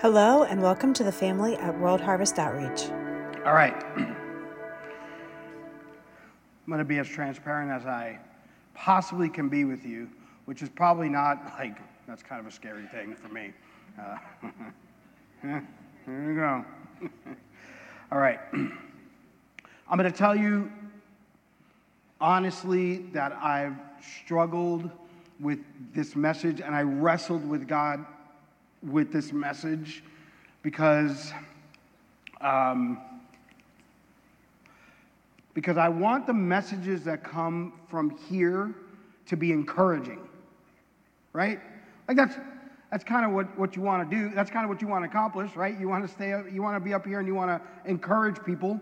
Hello, and welcome to the family at World Harvest Outreach. All right. I'm going to be as transparent as I possibly can be with you, which is probably not like, that's kind of a scary thing for me. Uh, here we go. All right. I'm going to tell you honestly that I've struggled with this message and I wrestled with God with this message because um, because I want the messages that come from here to be encouraging, right? Like that's that's kind of what, what you want to do. That's kind of what you want to accomplish, right? You want to stay up, you want to be up here and you want to encourage people.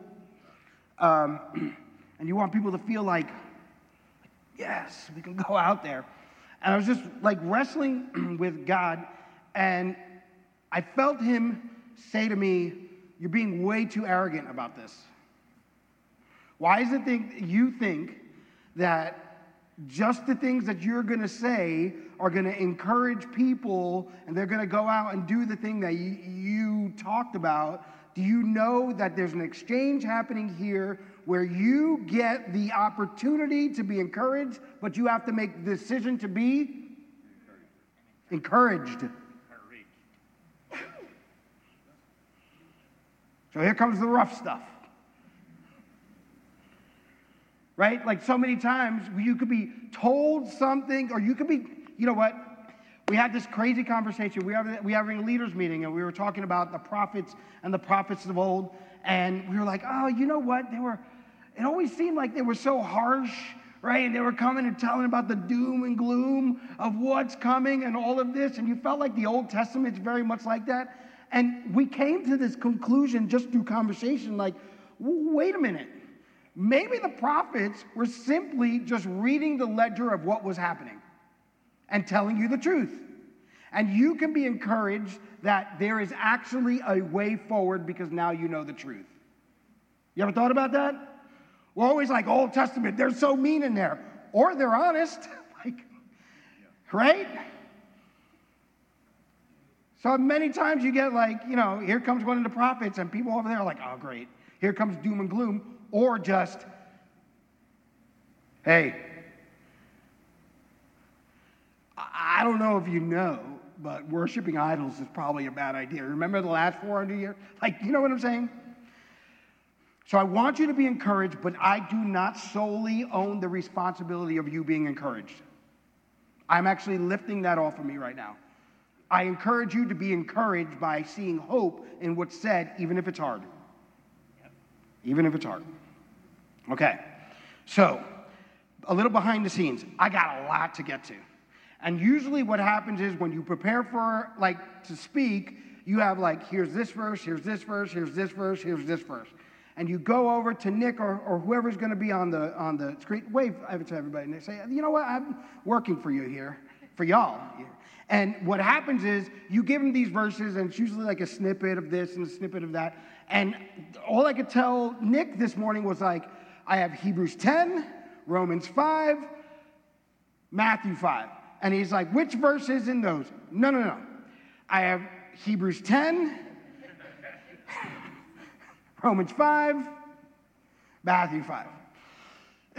Um, and you want people to feel like, yes, we can go out there. And I was just like wrestling with God, and I felt Him say to me, You're being way too arrogant about this. Why is it think you think that just the things that you're going to say are going to encourage people and they're going to go out and do the thing that you, you, talked about? Do you know that there's an exchange happening here where you get the opportunity to be encouraged, but you have to make the decision to be encouraged? So here comes the rough stuff right? Like so many times you could be told something, or you could be, you know what? We had this crazy conversation. We were, we were having a leaders meeting, and we were talking about the prophets and the prophets of old. And we were like, oh, you know what? They were, it always seemed like they were so harsh, right? And they were coming and telling about the doom and gloom of what's coming and all of this. And you felt like the Old Testament's very much like that. And we came to this conclusion just through conversation like, wait a minute. Maybe the prophets were simply just reading the ledger of what was happening and telling you the truth. And you can be encouraged that there is actually a way forward because now you know the truth. You ever thought about that? We're always like Old Testament, they're so mean in there. Or they're honest. like, right? So many times you get like, you know, here comes one of the prophets, and people over there are like, oh, great. Here comes doom and gloom or just, hey, I don't know if you know, but worshiping idols is probably a bad idea. Remember the last 400 years? Like, you know what I'm saying? So I want you to be encouraged, but I do not solely own the responsibility of you being encouraged. I'm actually lifting that off of me right now. I encourage you to be encouraged by seeing hope in what's said, even if it's hard. Even if it's hard. Okay, so a little behind the scenes. I got a lot to get to. And usually what happens is when you prepare for like to speak, you have like, here's this verse, here's this verse, here's this verse, here's this verse. And you go over to Nick or, or whoever's going to be on the on the screen. Wave to everybody and they say, you know what, I'm working for you here, for y'all. And what happens is you give them these verses, and it's usually like a snippet of this and a snippet of that. And all I could tell Nick this morning was like, I have Hebrews 10, Romans 5, Matthew 5. And he's like, which verse is in those? No, no, no. I have Hebrews 10, Romans 5, Matthew 5.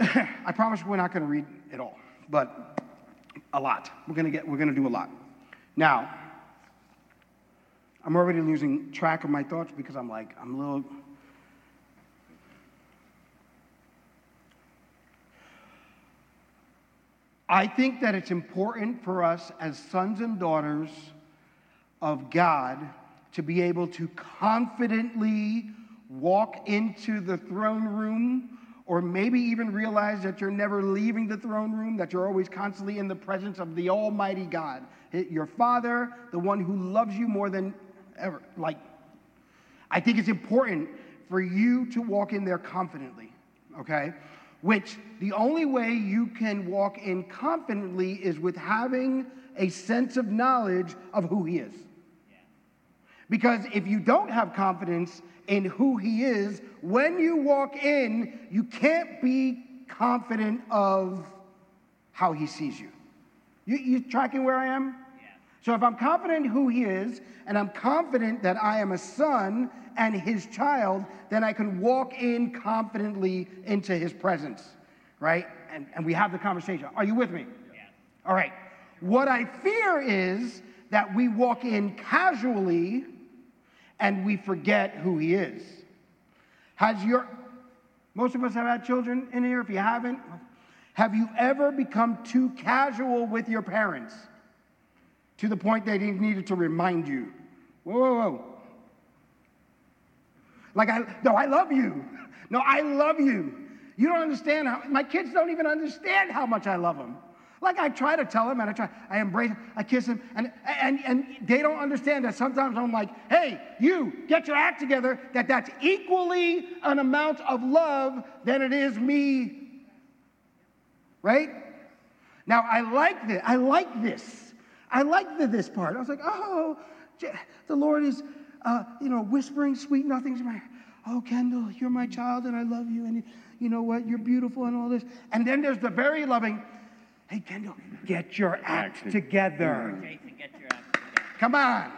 I promise we're not going to read it all, but a lot. We're going to get we're going to do a lot. Now, I'm already losing track of my thoughts because I'm like I'm a little I think that it's important for us as sons and daughters of God to be able to confidently walk into the throne room or maybe even realize that you're never leaving the throne room, that you're always constantly in the presence of the Almighty God, your Father, the one who loves you more than ever. Like, I think it's important for you to walk in there confidently, okay? which the only way you can walk in confidently is with having a sense of knowledge of who he is. Because if you don't have confidence in who he is, when you walk in, you can't be confident of how he sees you. You, you tracking where I am? So if I'm confident who he is, and I'm confident that I am a son and his child, then I can walk in confidently into his presence, right? And, and we have the conversation. Are you with me? Yeah. All right. What I fear is that we walk in casually and we forget who he is. Has your, most of us have had children in here. If you haven't, have you ever become too casual with your parents to the point they needed to remind you? Whoa, whoa, whoa. Like, I, no, I love you. No, I love you. You don't understand how, my kids don't even understand how much I love them. Like I try to tell them and I try, I embrace I kiss them, and, and, and they don't understand that sometimes I'm like, hey, you, get your act together, that that's equally an amount of love than it is me. Right? Now I like this. I like this. I like the, this part. I was like, oh, the Lord is, uh, you know, whispering sweet nothings in my, oh, Kendall, you're my child and I love you and you know what, you're beautiful and all this. And then there's the very loving, Hey, Kendall, get your act together. Jason, get your act together. Come on.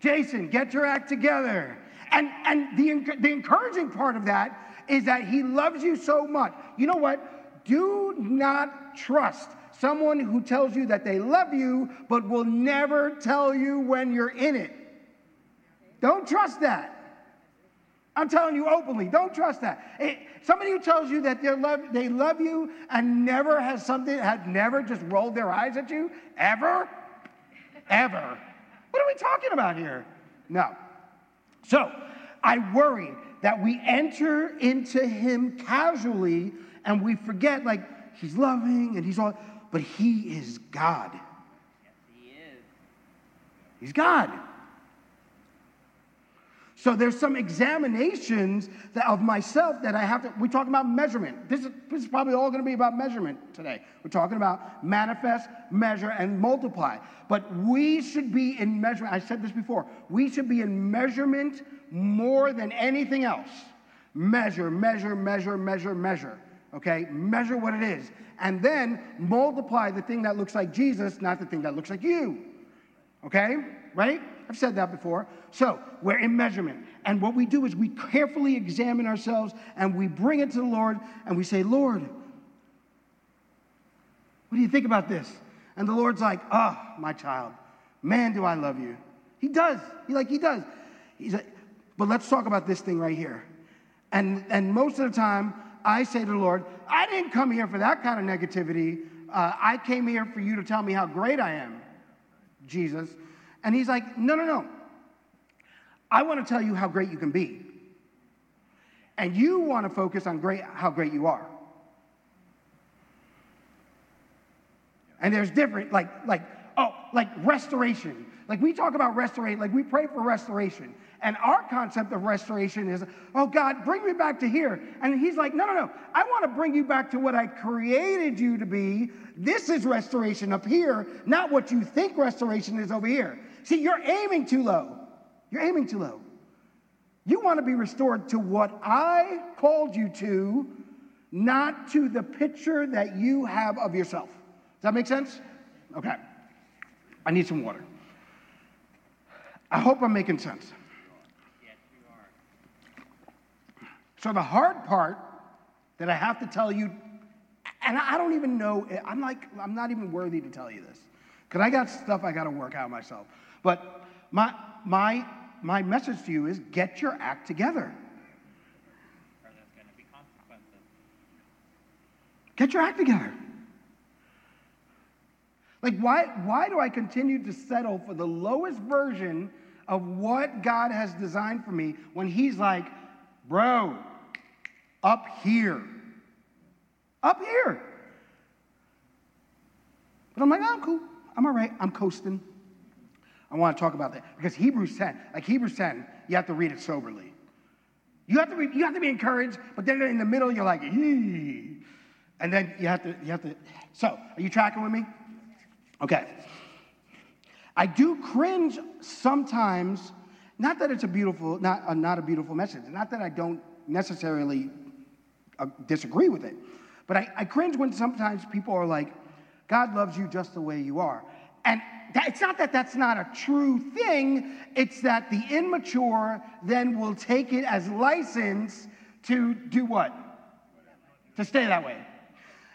Jason, get your act together. And, and the, the encouraging part of that is that he loves you so much. You know what? Do not trust someone who tells you that they love you but will never tell you when you're in it. Don't trust that. I'm telling you openly, don't trust that. It, somebody who tells you that they love, they love you and never has something, has never just rolled their eyes at you, ever, ever. What are we talking about here? No. So I worry that we enter into him casually and we forget, like, he's loving and he's all, but he is God. Yes, he is. He's God. So there's some examinations that, of myself that I have to. We talk about measurement. This is, this is probably all going to be about measurement today. We're talking about manifest, measure, and multiply. But we should be in measurement. I said this before. We should be in measurement more than anything else. Measure, measure, measure, measure, measure. Okay? Measure what it is. And then multiply the thing that looks like Jesus, not the thing that looks like you. Okay? Right? I've said that before. So we're in measurement. And what we do is we carefully examine ourselves and we bring it to the Lord and we say, Lord, what do you think about this? And the Lord's like, oh, my child, man, do I love you. He does. He like, he does. He's like, but let's talk about this thing right here. And, and most of the time, I say to the Lord, I didn't come here for that kind of negativity. Uh, I came here for you to tell me how great I am, Jesus. And he's like, no, no, no. I want to tell you how great you can be. And you want to focus on great, how great you are. And there's different, like, like, oh, like restoration. Like we talk about restoration, like we pray for restoration. And our concept of restoration is, oh God, bring me back to here. And he's like, no, no, no. I want to bring you back to what I created you to be. This is restoration up here, not what you think restoration is over here. See, you're aiming too low. You're aiming too low. You want to be restored to what I called you to, not to the picture that you have of yourself. Does that make sense? Okay. I need some water. I hope I'm making sense. Yes, you are. So, the hard part that I have to tell you, and I don't even know, I'm like, I'm not even worthy to tell you this, because I got stuff I got to work out myself. But my, my, my message to you is get your act together. Get your act together. Like, why, why do I continue to settle for the lowest version of what God has designed for me when He's like, bro, up here? Up here. But I'm like, oh, I'm cool. I'm all right. I'm coasting. I want to talk about that because Hebrews 10, like Hebrews 10, you have to read it soberly. You have to be, you have to be encouraged, but then in the middle you're like, and then you have to you have to. So, are you tracking with me? Okay. I do cringe sometimes. Not that it's a beautiful, not uh, not a beautiful message. Not that I don't necessarily uh, disagree with it, but I, I cringe when sometimes people are like, "God loves you just the way you are," and that, it's not that that's not a true thing, it's that the immature then will take it as license to do what? To stay that way.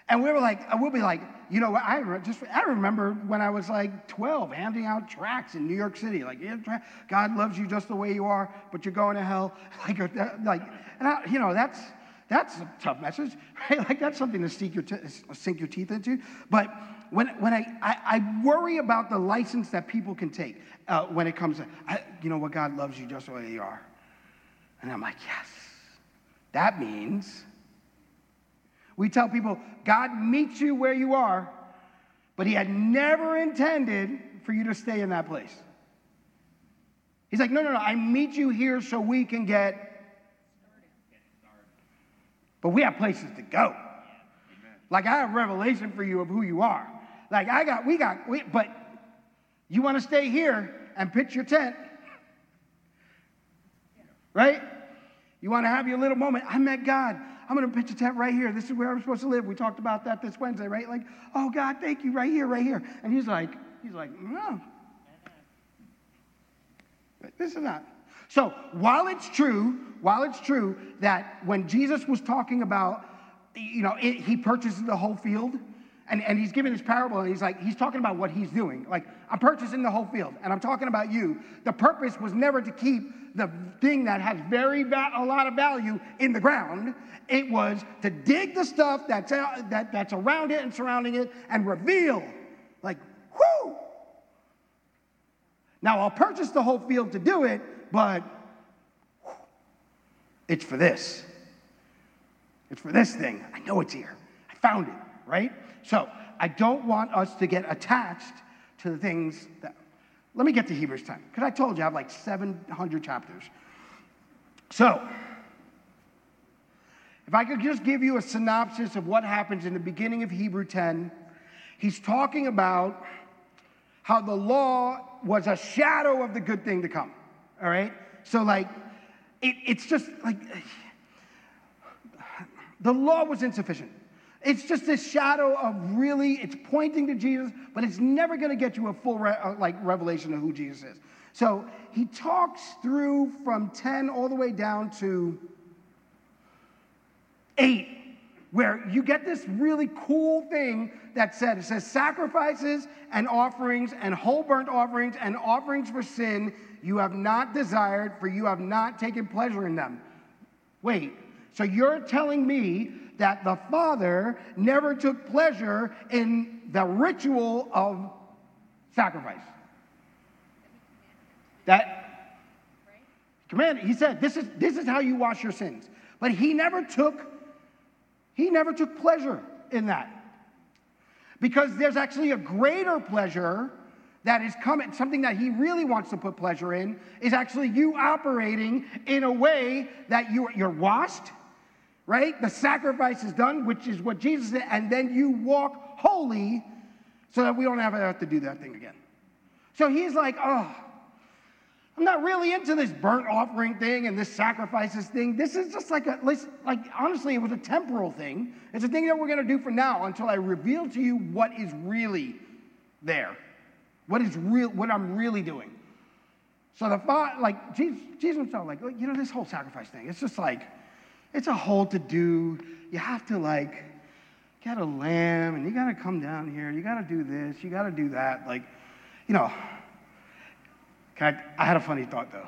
And we were like, we'll be like, you know, I just I remember when I was like 12, handing out tracts in New York City, like, God loves you just the way you are, but you're going to hell. Like, uh, like, and I, you know, that's that's a tough message, right? Like that's something to sink your, t- sink your teeth into. But when, when I, I, I worry about the license that people can take uh, when it comes to, I, you know what, God loves you just the way you are. And I'm like, yes, that means we tell people, God meets you where you are, but He had never intended for you to stay in that place. He's like, no, no, no, I meet you here so we can get. But we have places to go. Like I have revelation for you of who you are. Like I got, we got, we, but you want to stay here and pitch your tent, right? You want to have your little moment. I met God. I'm going to pitch a tent right here. This is where I'm supposed to live. We talked about that this Wednesday, right? Like, oh God, thank you, right here, right here. And he's like, he's like, no. This is not. So while it's true, while it's true that when Jesus was talking about, you know, it, he purchases the whole field, and, and he's giving this parable, and he's like, he's talking about what he's doing. Like, I'm purchasing the whole field, and I'm talking about you. The purpose was never to keep the thing that has very va- a lot of value in the ground. It was to dig the stuff that's, out, that, that's around it and surrounding it and reveal, like, whoo! Now, I'll purchase the whole field to do it, but it's for this. It's for this thing. I know it's here. I found it, right? So I don't want us to get attached to the things that. Let me get to Hebrews 10, because I told you I have like 700 chapters. So, if I could just give you a synopsis of what happens in the beginning of Hebrew 10, he's talking about how the law was a shadow of the good thing to come. All right? So, like, it, it's just like the law was insufficient. It's just this shadow of really, it's pointing to Jesus, but it's never going to get you a full re- uh, like revelation of who Jesus is. So he talks through from 10 all the way down to 8, where you get this really cool thing that said, it says sacrifices and offerings and whole burnt offerings and offerings for sin you have not desired, for you have not taken pleasure in them. Wait, so you're telling me that the Father never took pleasure in the ritual of sacrifice? That command, he said, this is, this is how you wash your sins. But he never took, he never took pleasure in that. Because there's actually a greater pleasure that is coming, something that he really wants to put pleasure in, is actually you operating in a way that you, you're washed, right? The sacrifice is done, which is what Jesus did, and then you walk holy so that we don't ever have to do that thing again. So he's like, oh, I'm not really into this burnt offering thing and this sacrifices thing. This is just like a, like, honestly, it was a temporal thing. It's a thing that we're going to do for now until I reveal to you what is really there. What is real, what I'm really doing. So the thought, like, Jesus, Jesus himself, like, you know, this whole sacrifice thing, it's just like, it's a whole to do. You have to, like, get a lamb and you got to come down here. You got to do this. You got to do that. Like, you know, I, I had a funny thought though.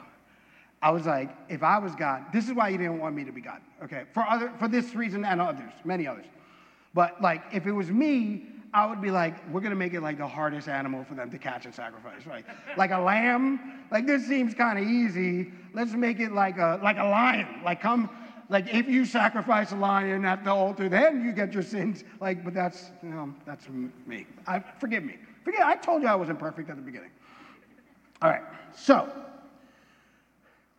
I was like, if I was God, this is why he didn't want me to be God. Okay, for other, for this reason and others, many others. But like, if it was me, I would be like, we're gonna make it like the hardest animal for them to catch and sacrifice, right? like a lamb. Like this seems kind of easy. Let's make it like a like a lion. Like come, like if you sacrifice a lion at the altar, then you get your sins. Like, but that's you know, that's me. I, forgive me. Forget. I told you I wasn't perfect at the beginning. All right. So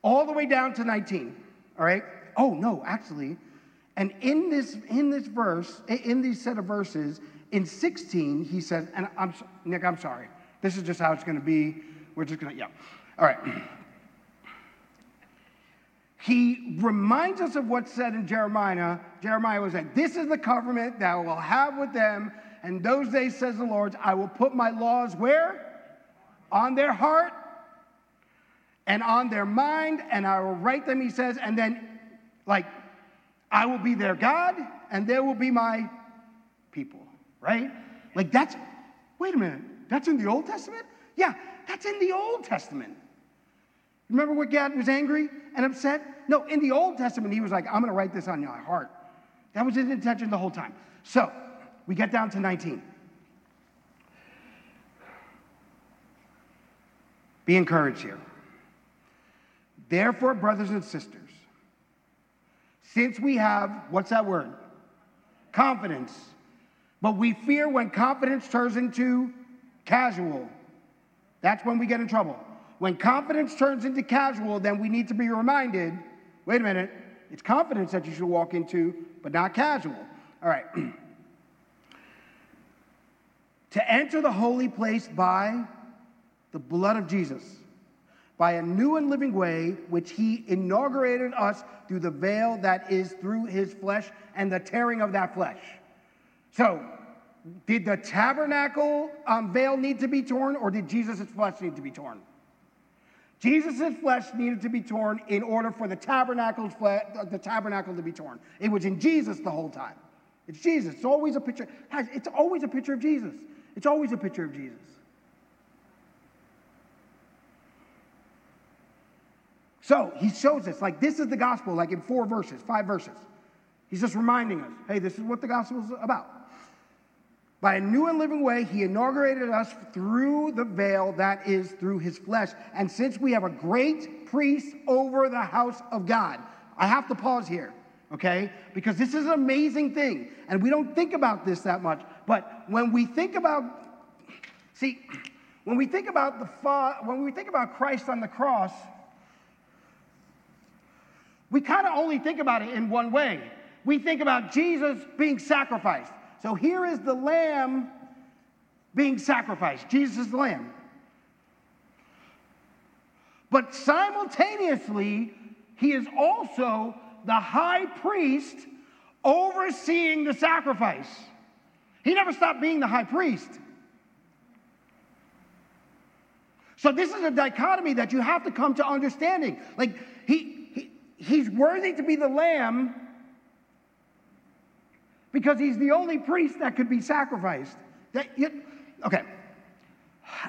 all the way down to 19. All right. Oh no, actually, and in this in this verse, in these set of verses, in 16, he says, and I'm Nick, I'm sorry. This is just how it's going to be. We're just going to, yeah. All right. He reminds us of what's said in Jeremiah. Jeremiah was like, This is the covenant that I will have with them. And those days, says the Lord, I will put my laws where? On their heart and on their mind, and I will write them, he says, and then, like, I will be their God, and they will be my people, right? Like, that's, wait a minute, that's in the Old Testament? Yeah, that's in the Old Testament. Remember what God was angry and upset? No, in the Old Testament, he was like, I'm to write this on your heart. That was his intention the whole time. So, we get down to 19. Be encouraged here. Therefore, brothers and sisters, since we have, what's that word? Confidence. But we fear when confidence turns into casual. That's when we get in trouble. When confidence turns into casual, then we need to be reminded wait a minute, it's confidence that you should walk into, but not casual. All right. to enter the holy place by the blood of Jesus, by a new and living way, which he inaugurated us through the veil that is through his flesh and the tearing of that flesh. So, did the tabernacle um, veil need to be torn, or did Jesus' flesh need to be torn? Jesus' flesh needed to be torn in order for the tabernacle's the tabernacle to be torn. It was in Jesus the whole time. It's Jesus. It's always a picture. It's always a picture of Jesus. It's always a picture of Jesus. So he shows us, like, this is the gospel, like in four verses, five verses. He's just reminding us, hey, this is what the gospel is about. By a new and living way, he inaugurated us through the veil that is through his flesh. And since we have a great priest over the house of God, I have to pause here, okay? Because this is an amazing thing. And we don't think about this that much. But when we think about, see, when we think about the when we think about Christ on the cross, we kind of only think about it in one way. We think about Jesus being sacrificed. So here is the lamb being sacrificed. Jesus the lamb. But simultaneously, he is also the high priest overseeing the sacrifice. He never stopped being the high priest. So this is a dichotomy that you have to come to understanding. Like he he's worthy to be the lamb because he's the only priest that could be sacrificed. That, you, okay,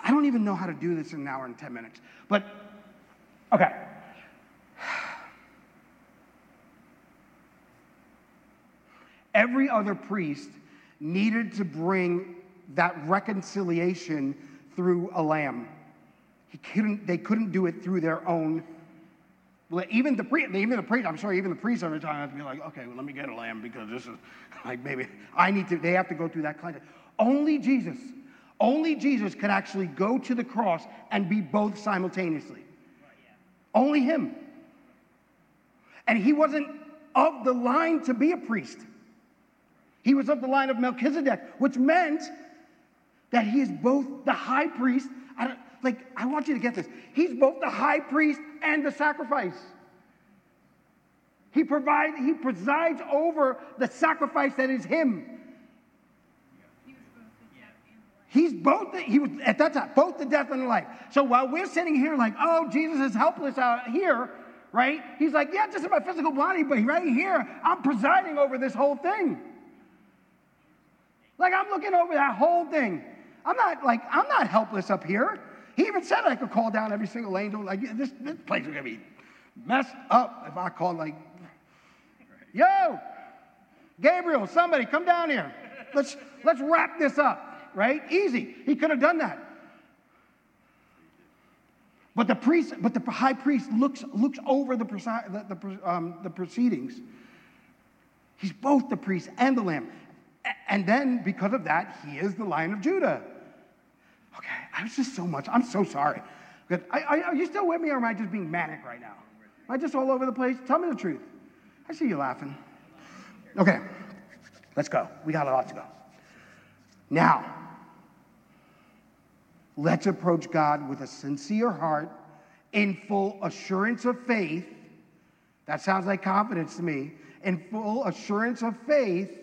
I don't even know how to do this in an hour and 10 minutes, but okay. Every other priest needed to bring that reconciliation through a lamb. He couldn't, they couldn't do it through their own even the priest, even the priest, I'm sorry, even the priest every time have to be like, okay, well, let me get a lamb because this is like maybe I need to, they have to go through that kind of. Only Jesus, only Jesus could actually go to the cross and be both simultaneously. Only him. And he wasn't of the line to be a priest. He was of the line of Melchizedek, which meant that he is both the high priest. Like, I want you to get this. He's both the high priest and the sacrifice. He provides, he presides over the sacrifice that is him. He's both, the, he was at that time, both the death and the life. So while we're sitting here like, oh, Jesus is helpless out here, right? He's like, yeah, just in my physical body, but right here, I'm presiding over this whole thing. Like I'm looking over that whole thing. I'm not like, I'm not helpless up here. He even said I could call down every single angel. Like, this, this place going to be messed up if I call, like, yo, Gabriel, somebody come down here. Let's, let's wrap this up, right? Easy. He could have done that. But the priest, but the high priest looks, looks over the, the, the, um, the proceedings. He's both the priest and the lamb. And then, because of that, he is the lion of Judah. Okay, I was just so much. I'm so sorry. I, I, are you still with me or am I just being manic right now? Am I just all over the place? Tell me the truth. I see you laughing. Okay, let's go. We got a lot to go. Now, let's approach God with a sincere heart in full assurance of faith. That sounds like confidence to me. In full assurance of faith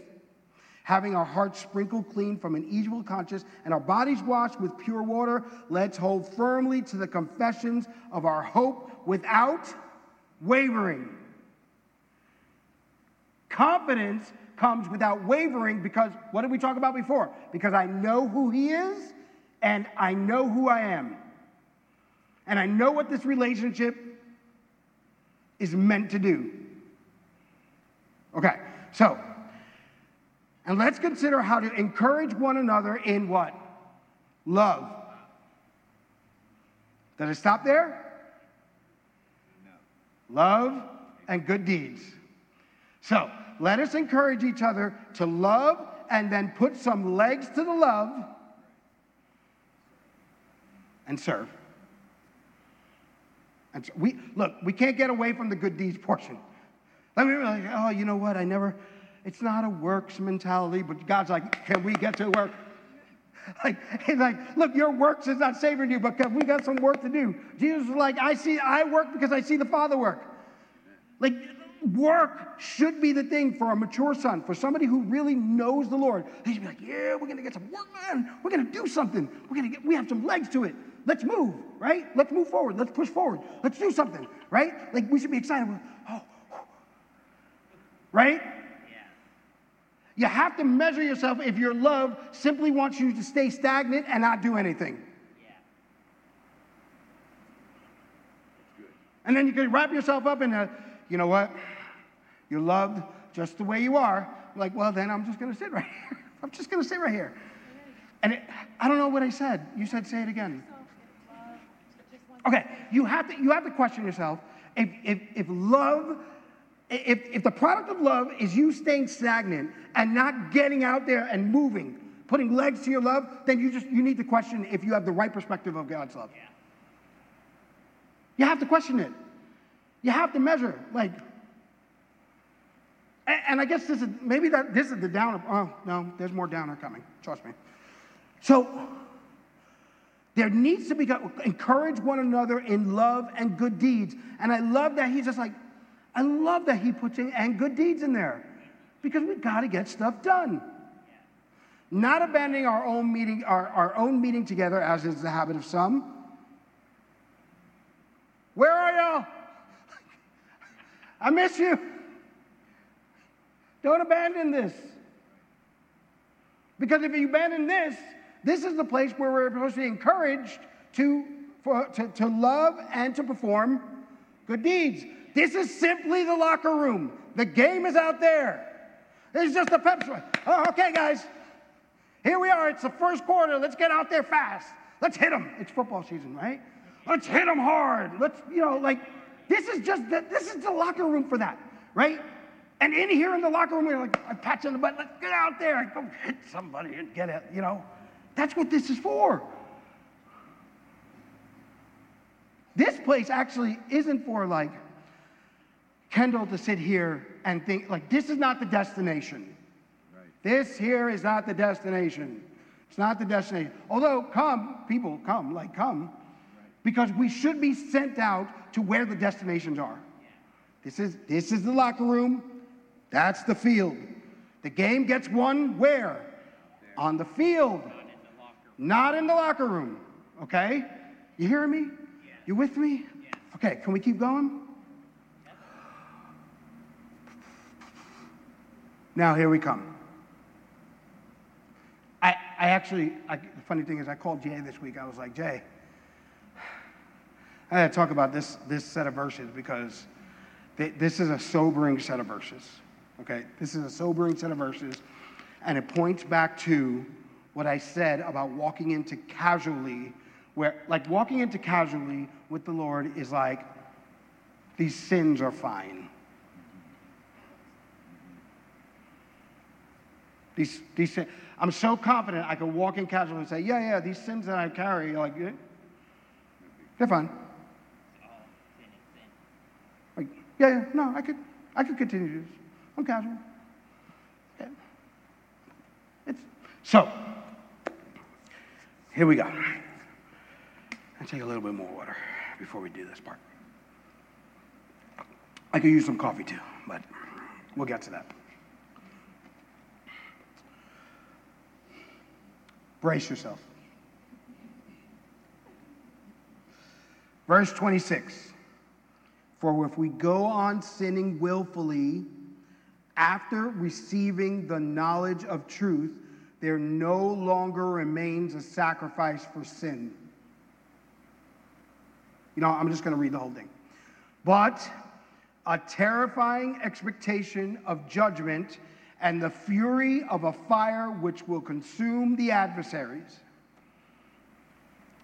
having our hearts sprinkled clean from an evil conscience and our bodies washed with pure water, let's hold firmly to the confessions of our hope without wavering. Confidence comes without wavering because what did we talk about before? Because I know who He is and I know who I am. And I know what this relationship is meant to do. Okay, so, and let's consider how to encourage one another in what? Love. Does it stop there? No. Love and good deeds. So, let us encourage each other to love and then put some legs to the love and serve. And so we look, we can't get away from the good deeds portion. Let me like, oh, you know what? I never, it's not a works mentality, but God's like, can we get to work? Like, he's like, look, your works is not saving you, but we got some work to do. Jesus was like, I see, I work because I see the Father work. Like, work should be the thing for a mature son, for somebody who really knows the Lord. He should be like, yeah, we're gonna get some work done. We're gonna do something. We're gonna get, we have some legs to it. Let's move, right? Let's move forward. Let's push forward. Let's do something, right? Like we should be excited. Oh, right? You have to measure yourself if your love simply wants you to stay stagnant and not do anything. And then you can wrap yourself up in a, you know what? You're loved just the way you are. Like, well, then I'm just going to sit right here. I'm just going to sit right here. And it, I don't know what I said. You said, say it again. Okay, you have to, you have to question yourself. If, if, if love if, if the product of love is you staying stagnant and not getting out there and moving, putting legs to your love, then you just you need to question if you have the right perspective of God's love. Yeah. You have to question it. You have to measure. Like, and, and I guess this is maybe that this is the downer. Oh no, there's more downer coming. Trust me. So there needs to be encourage one another in love and good deeds. And I love that he's just like, I love that he puts in and good deeds in there because we've got to get stuff done. Not abandoning our own meeting, our, our own meeting together, as is the habit of some. Where are y'all? I miss you. Don't abandon this. Because if you abandon this, this is the place where we're supposed to be encouraged to, for, to, to love and to perform good deeds. This is simply the locker room. The game is out there. It's just a pep Oh, okay, guys. Here we are. It's the first quarter. Let's get out there fast. Let's hit them. It's football season, right? Let's hit them hard. Let's, you know, like, this is just, the, this is the locker room for that, right? And in here in the locker room, we're like, I pat you on the butt. Let's get out there. Go hit somebody and get it, you know? That's what this is for. This place actually isn't for like, Kendall to sit here and think, like, this is not the destination. Right. This here is not the destination. It's not the destination. Although, come, people, come, like, come, right. because we should be sent out to where the destinations are. Yeah. This is, this is the locker room, that's the field. The game gets won where? On the field, not in the locker room. Okay? You hearing me? Yeah. You with me? Yeah. Okay, can we keep going? Now, here we come. I, I actually, I, the funny thing is, I called Jay this week. I was like, Jay, I had to talk about this, this set of verses because they, this is a sobering set of verses. Okay? This is a sobering set of verses, and it points back to what I said about walking into casually, where, like, walking into casually with the Lord is like, these sins are fine. These, these, I'm so confident I can walk in casual and say, yeah, yeah, these sins that I carry, like, they're fine. Like, yeah, yeah, no, I could, I could continue this. I'm casual. Yeah. It's, so, here we go. i take a little bit more water before we do this part. I could use some coffee too, but we'll get to that. Brace yourself. Verse 26 For if we go on sinning willfully after receiving the knowledge of truth, there no longer remains a sacrifice for sin. You know, I'm just going to read the whole thing. But a terrifying expectation of judgment and the fury of a fire which will consume the adversaries.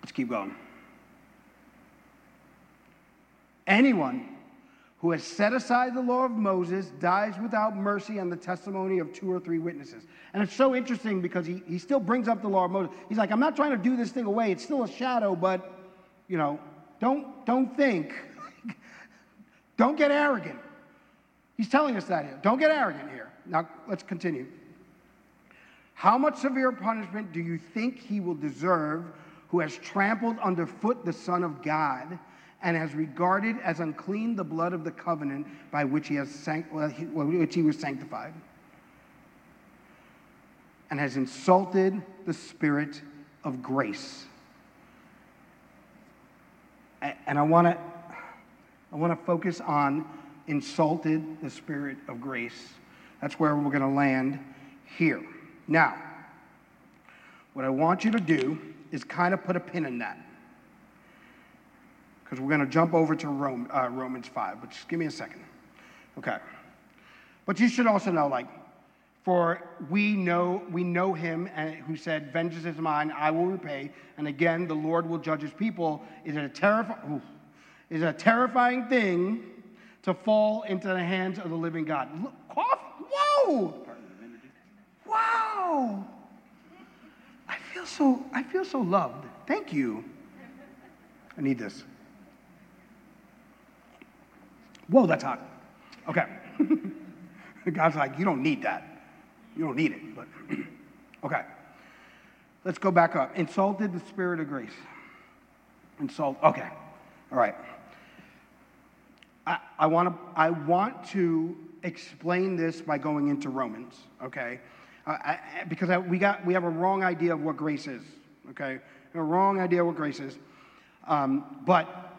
Let's keep going. Anyone who has set aside the law of Moses dies without mercy on the testimony of two or three witnesses. And it's so interesting because he, he still brings up the law of Moses. He's like, I'm not trying to do this thing away. It's still a shadow, but, you know, don't, don't think, don't get arrogant. He's telling us that here. Don't get arrogant here. Now, let's continue. How much severe punishment do you think he will deserve who has trampled underfoot the Son of God and has regarded as unclean the blood of the covenant by which he, has sanct- well, he, which he was sanctified and has insulted the Spirit of grace? And I want to I want to focus on insulted the Spirit of grace. That's where we're going to land here. Now, what I want you to do is kind of put a pin in that. Because we're going to jump over to Rome, uh, Romans 5, but just give me a second. Okay. But you should also know, like, for we know we know him and who said, "Vengeance is mine; I will repay." And again, the Lord will judge his people. Is it a terrifying? Is it a terrifying thing to fall into the hands of the living God? Look, cough! Whoa! Wow! I feel so. I feel so loved. Thank you. I need this. Whoa, that's hot. Okay. God's like, you don't need that. You don't need it, but okay. Let's go back up. Insulted the spirit of grace. Insult. Okay. All right. I, I want to I want to explain this by going into Romans. Okay. Uh, I, because I, we got we have a wrong idea of what grace is. Okay. A wrong idea of what grace is. Um, but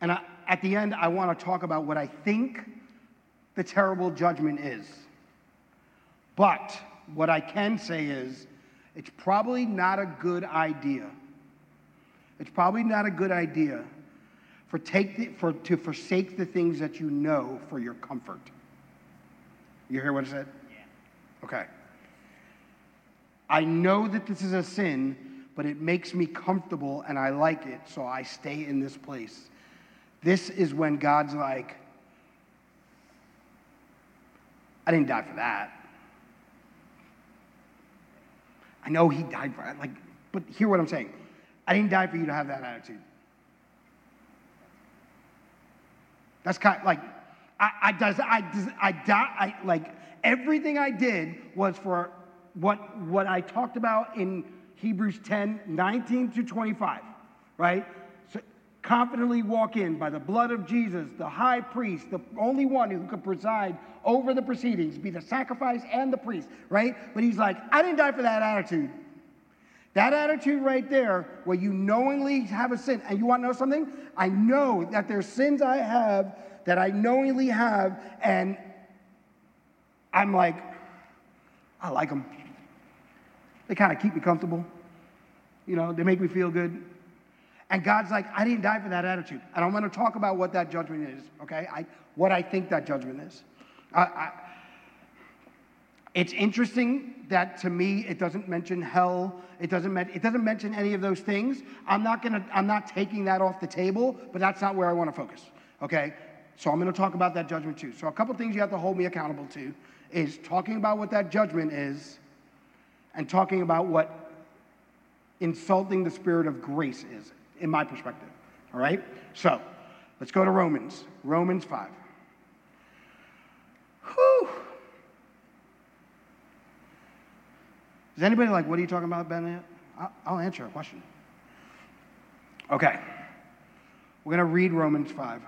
and I, at the end, I want to talk about what I think the terrible judgment is. But what I can say is, it's probably not a good idea. It's probably not a good idea for, take the, for to forsake the things that you know for your comfort. You hear what I said? Yeah. Okay. I know that this is a sin, but it makes me comfortable and I like it, so I stay in this place. This is when God's like, I didn't die for that. I know He died for it. Like, but hear what I'm saying. I didn't die for you to have that attitude. That's kind of like, I, I, does, I, does, I, I, like, everything I did was for what, what I talked about in Hebrews 10, 19 to 25, right? So confidently walk in by the blood of Jesus, the high priest, the only one who could preside over the proceedings, be the sacrifice and the priest, right? But he's like, I didn't die for that attitude. That attitude right there, where you knowingly have a sin, and you want to know something? I know that there's sins I have that I knowingly have, and I'm like, I like them. They kind of keep me comfortable. You know, they make me feel good. And God's like, I didn't die for that attitude. And I'm going to talk about what that judgment is, okay? I, what I think that judgment is. I, I, it's interesting that to me it doesn't mention hell. It doesn't, men- it doesn't mention any of those things. I'm not gonna. I'm not taking that off the table, but that's not where I want to focus. Okay. So I'm going to talk about that judgment too. So a couple things you have to hold me accountable to is talking about what that judgment is, and talking about what insulting the spirit of grace is, in my perspective. All right. So let's go to Romans. Romans five. Whew. Is anybody like, what are you talking about, Ben? I'll answer a question. Okay. We're going to read Romans 5.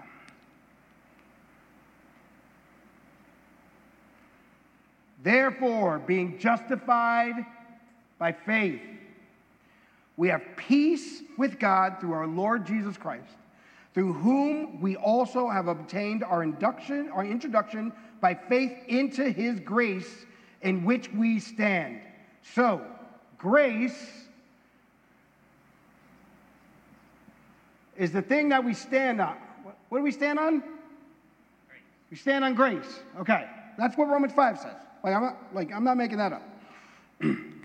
Therefore, being justified by faith, we have peace with God through our Lord Jesus Christ, through whom we also have obtained our induction, our introduction by faith into his grace in which we stand. So, grace is the thing that we stand on. What- do we stand on? We stand on grace. Okay. That's what Romans 5 says. Like I'm not, like, I'm not making that up. I'm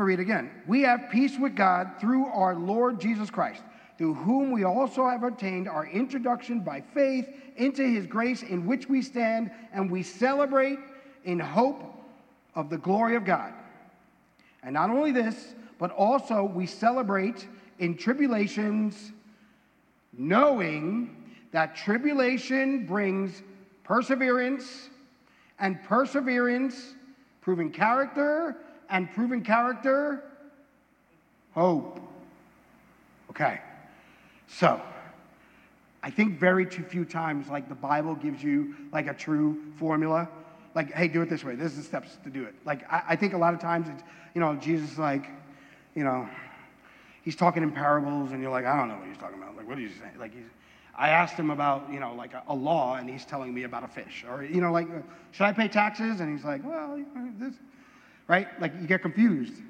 going to read again. We have peace with God through our Lord Jesus Christ, through whom we also have obtained our introduction by faith into his grace in which we stand, and we celebrate in hope of the glory of God. And not only this, but also we celebrate in tribulations, knowing that tribulation brings perseverance, and perseverance, proving character, and proven character, hope. Okay, so I think very too few times, like the Bible gives you like a true formula. Like, hey, do it this way. This is the steps to do it. Like, I, I think a lot of times it's, you know, Jesus, like, you know, he's talking in parables, and you're like, I don't know what he's talking about. Like, what is you saying? Like, he's, I asked him about, you know, like a, a law, and he's telling me about a fish. Or, you know, like, should I pay taxes? And he's like, well, this, right? Like, you get confused.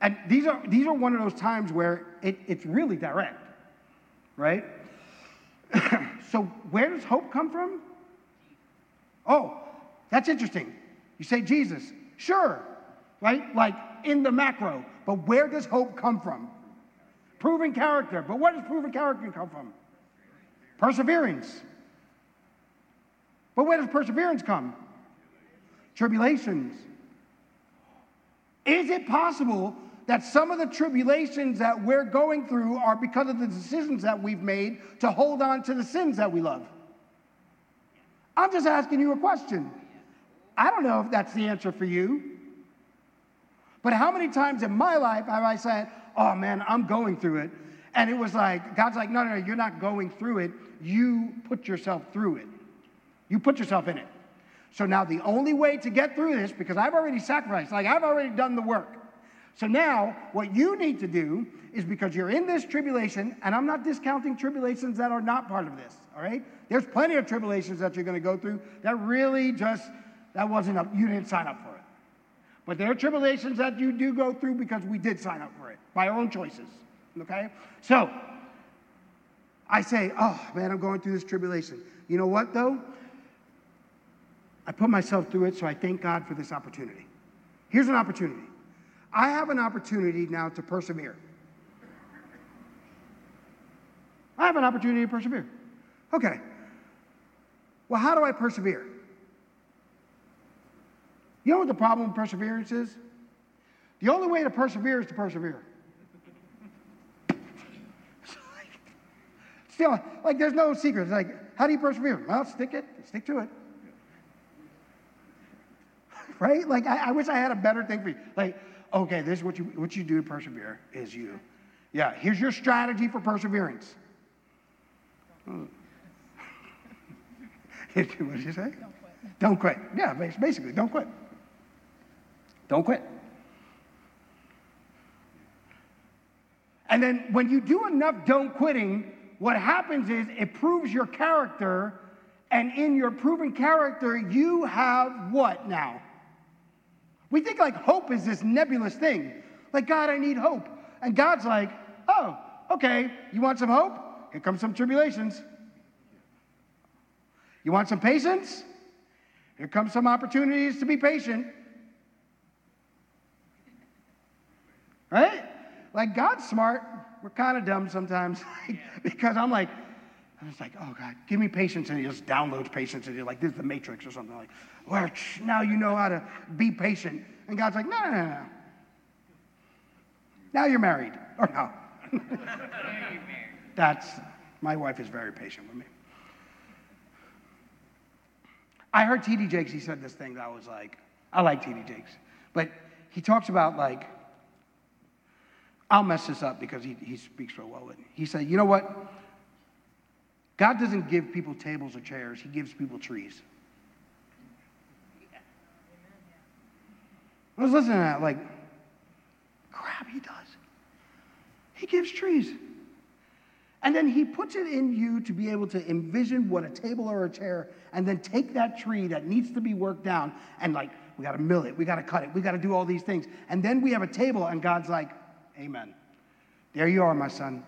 And these are, these are one of those times where it, it's really direct, right? so, where does hope come from? Oh, that's interesting. You say Jesus. Sure, right? Like in the macro. But where does hope come from? Proven character. But where does proven character come from? Perseverance. But where does perseverance come? Tribulations. Is it possible that some of the tribulations that we're going through are because of the decisions that we've made to hold on to the sins that we love? I'm just asking you a question. I don't know if that's the answer for you. But how many times in my life have I said, oh man, I'm going through it? And it was like, God's like, no, no, no, you're not going through it. You put yourself through it. You put yourself in it. So now the only way to get through this, because I've already sacrificed, like I've already done the work. So now what you need to do is because you're in this tribulation, and I'm not discounting tribulations that are not part of this, all right? There's plenty of tribulations that you're going to go through that really just, that wasn't up, you didn't sign up for it. But there are tribulations that you do go through because we did sign up for it by our own choices, okay? So I say, oh man, I'm going through this tribulation. You know what though? I put myself through it, so I thank God for this opportunity. Here's an opportunity. I have an opportunity now to persevere. I have an opportunity to persevere. Okay. Well, how do I persevere? You know what the problem with perseverance is? The only way to persevere is to persevere. Still, like there's no secret. It's like, how do you persevere? Well, stick it, stick to it. Right? Like I, I wish I had a better thing for you. Like, okay, this is what you what you do to persevere is you. Yeah, here's your strategy for perseverance. Hmm. what did you say? Don't quit. Don't quit. Yeah, basically, don't quit. Don't quit. And then when you do enough don't quitting, what happens is it proves your character, and in your proven character, you have what now? We think like hope is this nebulous thing. Like, God, I need hope. And God's like, oh, okay, you want some hope? Here comes some tribulations. You want some patience? Here comes some opportunities to be patient. Right? Like God's smart. We're kind of dumb sometimes because I'm like, I'm just like, oh God, give me patience, and He just downloads patience, and you're like, this is the Matrix or something like, well, now you know how to be patient, and God's like, no, no, no, no. Now you're married, or no? That's my wife is very patient with me. I heard T.D. Jakes. He said this thing that I was like, I like T.D. Jakes, but he talks about like I'll mess this up because he, he speaks so well. He said, You know what? God doesn't give people tables or chairs, He gives people trees. I was listening to that, like, crap, he does. He gives trees. And then he puts it in you to be able to envision what a table or a chair, and then take that tree that needs to be worked down and, like, we got to mill it, we got to cut it, we got to do all these things. And then we have a table, and God's like, Amen. There you are, my son.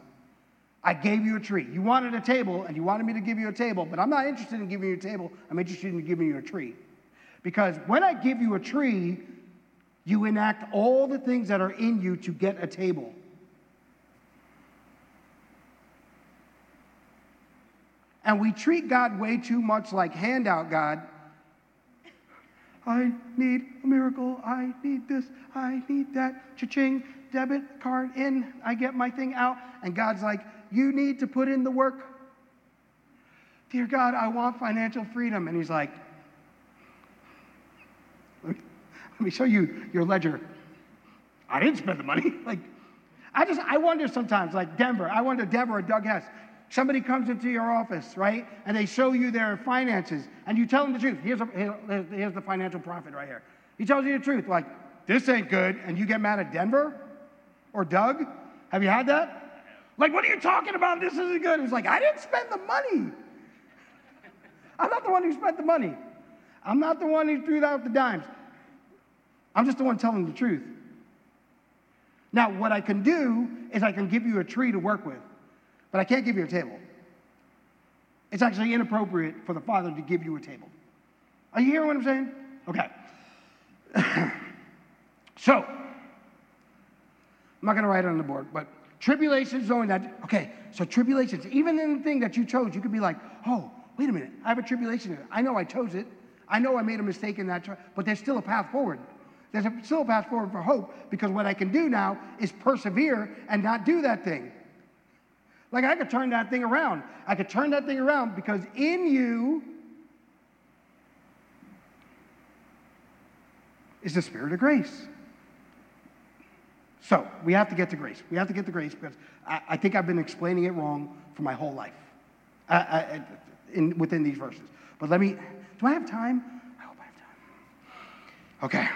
I gave you a tree. You wanted a table, and you wanted me to give you a table, but I'm not interested in giving you a table. I'm interested in giving you a tree. Because when I give you a tree, you enact all the things that are in you to get a table. And we treat God way too much like handout God. I need a miracle. I need this. I need that. Cha-ching, debit card in. I get my thing out. And God's like, you need to put in the work. Dear God, I want financial freedom. And he's like, let me show you your ledger. I didn't spend the money. Like, I just, I wonder sometimes, like Denver, I wonder, Denver or Doug Hess, somebody comes into your office, right? And they show you their finances, and you tell them the truth. Here's, a, here's the financial profit right here. He tells you the truth, like, this ain't good, and you get mad at Denver or Doug. Have you had that? Like, what are you talking about? This isn't good. He's like, I didn't spend the money. I'm not the one who spent the money. I'm not the one who threw out the dimes. I'm just the one telling the truth. Now, what I can do is I can give you a tree to work with, but I can't give you a table. It's actually inappropriate for the father to give you a table. Are you hearing what I'm saying? Okay. so, I'm not going to write it on the board, but tribulations knowing that, okay, so tribulations, even in the thing that you chose, you could be like, oh, wait a minute, I have a tribulation. I know I chose it. I know I made a mistake in that, but there's still a path forward. There's a, still a path forward for hope because what I can do now is persevere and not do that thing. Like I could turn that thing around. I could turn that thing around because in you is the spirit of grace. So we have to get to grace. We have to get to grace because I, I think I've been explaining it wrong for my whole life I, I, in, within these verses. But let me, do I have time? I hope I have time. Okay.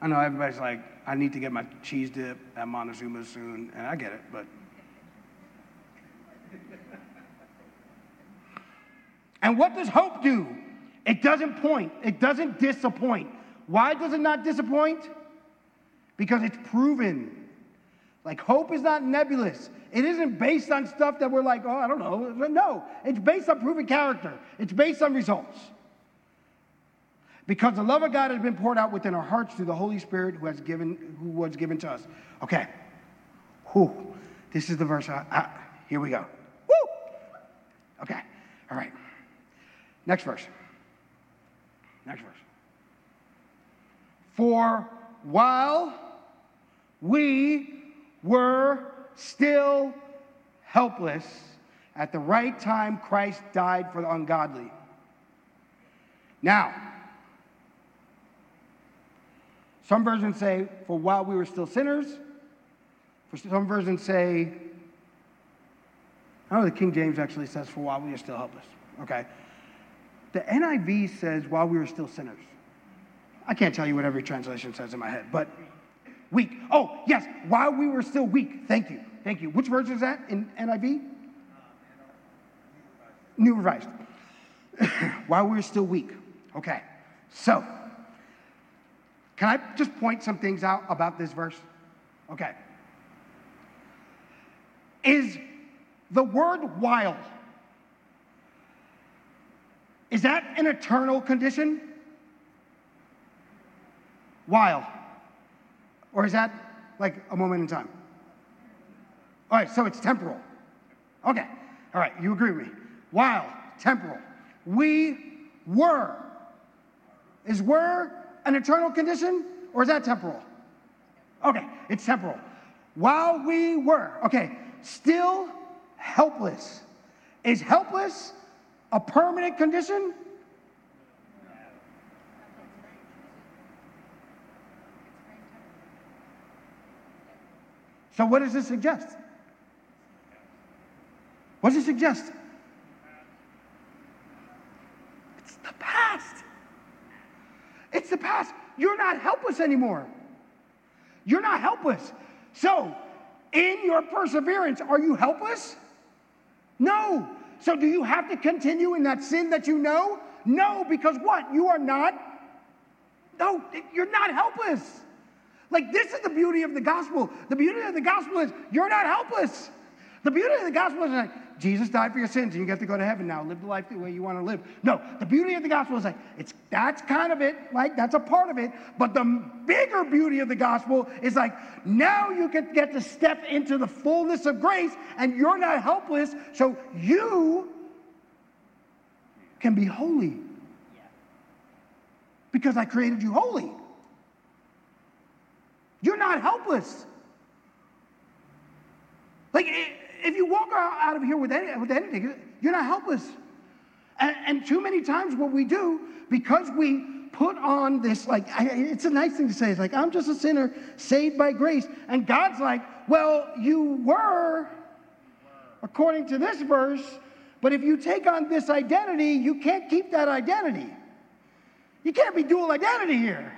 I know everybody's like, I need to get my cheese dip at Montezuma soon, and I get it, but. And what does hope do? It doesn't point, it doesn't disappoint. Why does it not disappoint? Because it's proven. Like hope is not nebulous. It isn't based on stuff that we're like, oh, I don't know. No, it's based on proven character, it's based on results. Because the love of God has been poured out within our hearts through the Holy Spirit who, has given, who was given to us. Okay. Whew. This is the verse. I, I, here we go. Woo! Okay. All right. Next verse. Next verse. For while we were still helpless, at the right time Christ died for the ungodly. Now, some versions say, for while we were still sinners. For some versions say, I don't know the King James actually says, for while we are still helpless. Okay. The NIV says, while we were still sinners. I can't tell you what every translation says in my head, but weak. Oh, yes, while we were still weak. Thank you. Thank you. Which version is that in NIV? Uh, New Revised. while we were still weak. Okay. So, can I just point some things out about this verse? Okay. Is the word while, is that an eternal condition? While. Or is that like a moment in time? All right, so it's temporal. Okay, all right, you agree with me. While, temporal. We were. Is were an eternal condition or is that temporal? Okay, it's temporal. While we were, okay, still helpless. Is helpless a permanent condition? So, what does this suggest? What does it suggest? It's the past. To past. You're not helpless anymore. You're not helpless. So, in your perseverance, are you helpless? No. So, do you have to continue in that sin that you know? No, because what? You are not. No, you're not helpless. Like, this is the beauty of the gospel. The beauty of the gospel is you're not helpless. The beauty of the gospel is like, Jesus died for your sins and you get to go to heaven now. Live the life the way you want to live. No, the beauty of the gospel is like, it's that's kind of it, like that's a part of it. But the bigger beauty of the gospel is like, now you can get to step into the fullness of grace and you're not helpless. So you can be holy because I created you holy. You're not helpless. Like, if you walk out of here with, any, with anything, you're not helpless. And, and, too many times, what we do, because we put on this, like, it's a nice thing to say, it's like, I'm just a sinner saved by grace. And God's like, well, you were, according to this verse, but if you take on this identity, you can't keep that identity. You can't be dual identity here.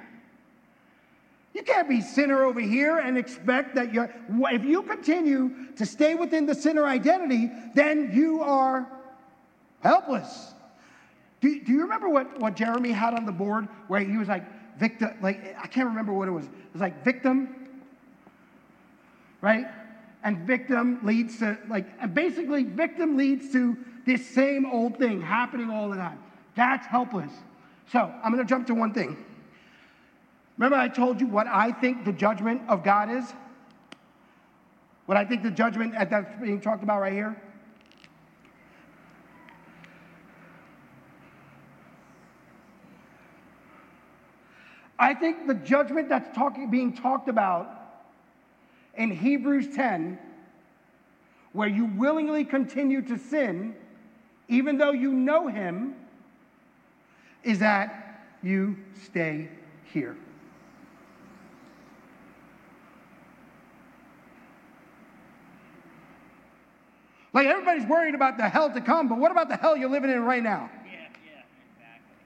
You can't be sinner over here and expect that you're, if you continue to stay within the sinner identity, then you are helpless. Do, do you remember what, what Jeremy had on the board where he was like, victim, like, I can't remember what it was. It was like victim, right? And victim leads to, like, and basically, victim leads to this same old thing happening all the time. That's helpless. So I'm going to jump to one thing. Remember, I told you what I think the judgment of God is? What I think the judgment that's being talked about right here? I think the judgment that's talking, being talked about in Hebrews 10, where you willingly continue to sin, even though you know Him, is that you stay here. Like everybody's worried about the hell to come, but what about the hell you're living in right now? Yeah, yeah, exactly.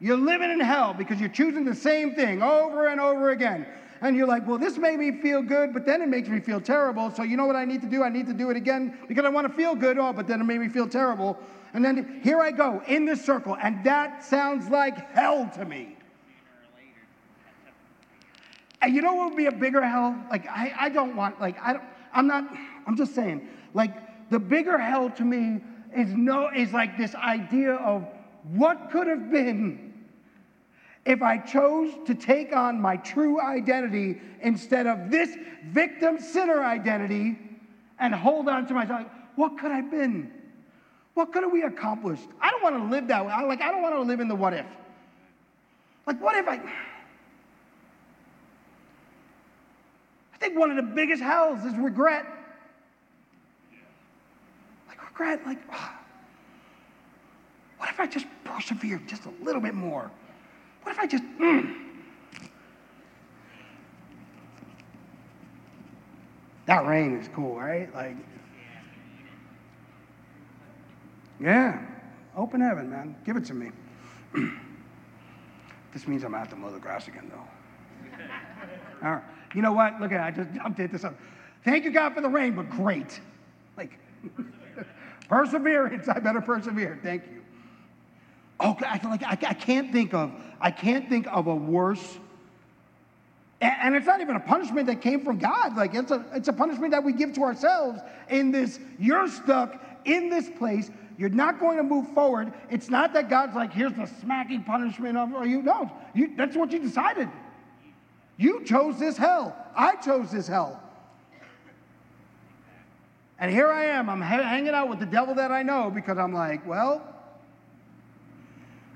You're living in hell because you're choosing the same thing over and over again. And you're like, well, this made me feel good, but then it makes me feel terrible. So you know what I need to do? I need to do it again because I want to feel good. Oh, but then it made me feel terrible. And then here I go in this circle, and that sounds like hell to me. And you know what would be a bigger hell? Like I, I don't want, like I don't, I'm not, I'm just saying, like the bigger hell to me is no is like this idea of what could have been if I chose to take on my true identity instead of this victim sinner identity and hold on to myself. What could I have been? What could have we accomplished? I don't want to live that way. I, like I don't want to live in the what if. Like what if I I think one of the biggest hells is regret regret, like, oh, what if I just persevered just a little bit more? What if I just, mm. That rain is cool, right? Like, yeah, open heaven, man. Give it to me. this means I'm out to mow the grass again, though. All right. You know what? Look at it. I just jumped into something. Thank you, God, for the rain, but great. Like, Perseverance. I better persevere. Thank you. Oh, I, like, I, I can't think of, I can't think of a worse and it's not even a punishment that came from God. Like it's a, it's a punishment that we give to ourselves in this, you're stuck in this place. You're not going to move forward. It's not that God's like, here's the smacking punishment of you. No, you, that's what you decided. You chose this hell. I chose this hell. And here I am, I'm hanging out with the devil that I know because I'm like, well,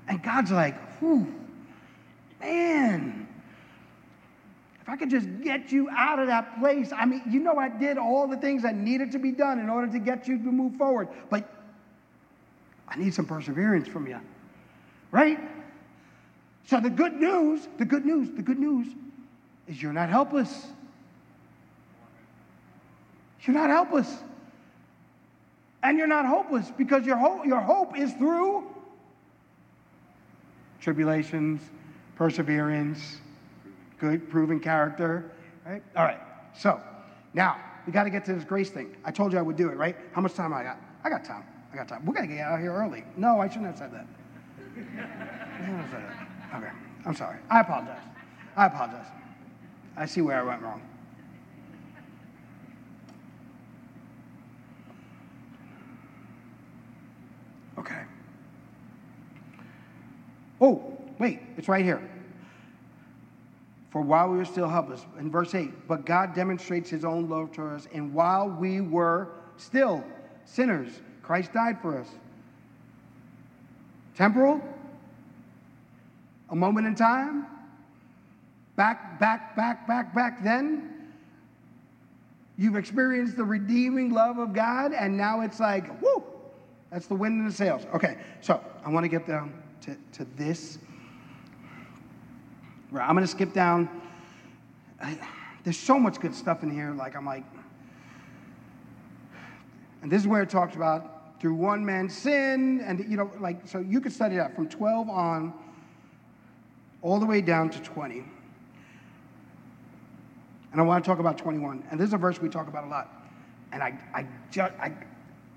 and God's like, whew, man, if I could just get you out of that place. I mean, you know, I did all the things that needed to be done in order to get you to move forward, but I need some perseverance from you, right? So the good news, the good news, the good news is you're not helpless. You're not helpless. And you're not hopeless because your hope, your hope is through tribulations, perseverance, good, proven character, right? All right. So now we got to get to this grace thing. I told you I would do it, right? How much time I got? I got time. I got time. We're gonna get out of here early. No, I shouldn't have said that. I shouldn't have said that. Okay. I'm sorry. I apologize. I apologize. I see where I went wrong. Okay. Oh, wait, it's right here. For while we were still helpless, in verse 8, but God demonstrates his own love to us, and while we were still sinners, Christ died for us. Temporal, a moment in time, back, back, back, back, back then. You've experienced the redeeming love of God, and now it's like, whoo, that's the wind in the sails. Okay, so I want to get down to, to this. Right, I'm going to skip down. I, there's so much good stuff in here. Like, I'm like, and this is where it talks about through one man's sin, and you know, like, so you could study that from 12 on all the way down to 20. And I want to talk about 21. And this is a verse we talk about a lot. And I, I just, I,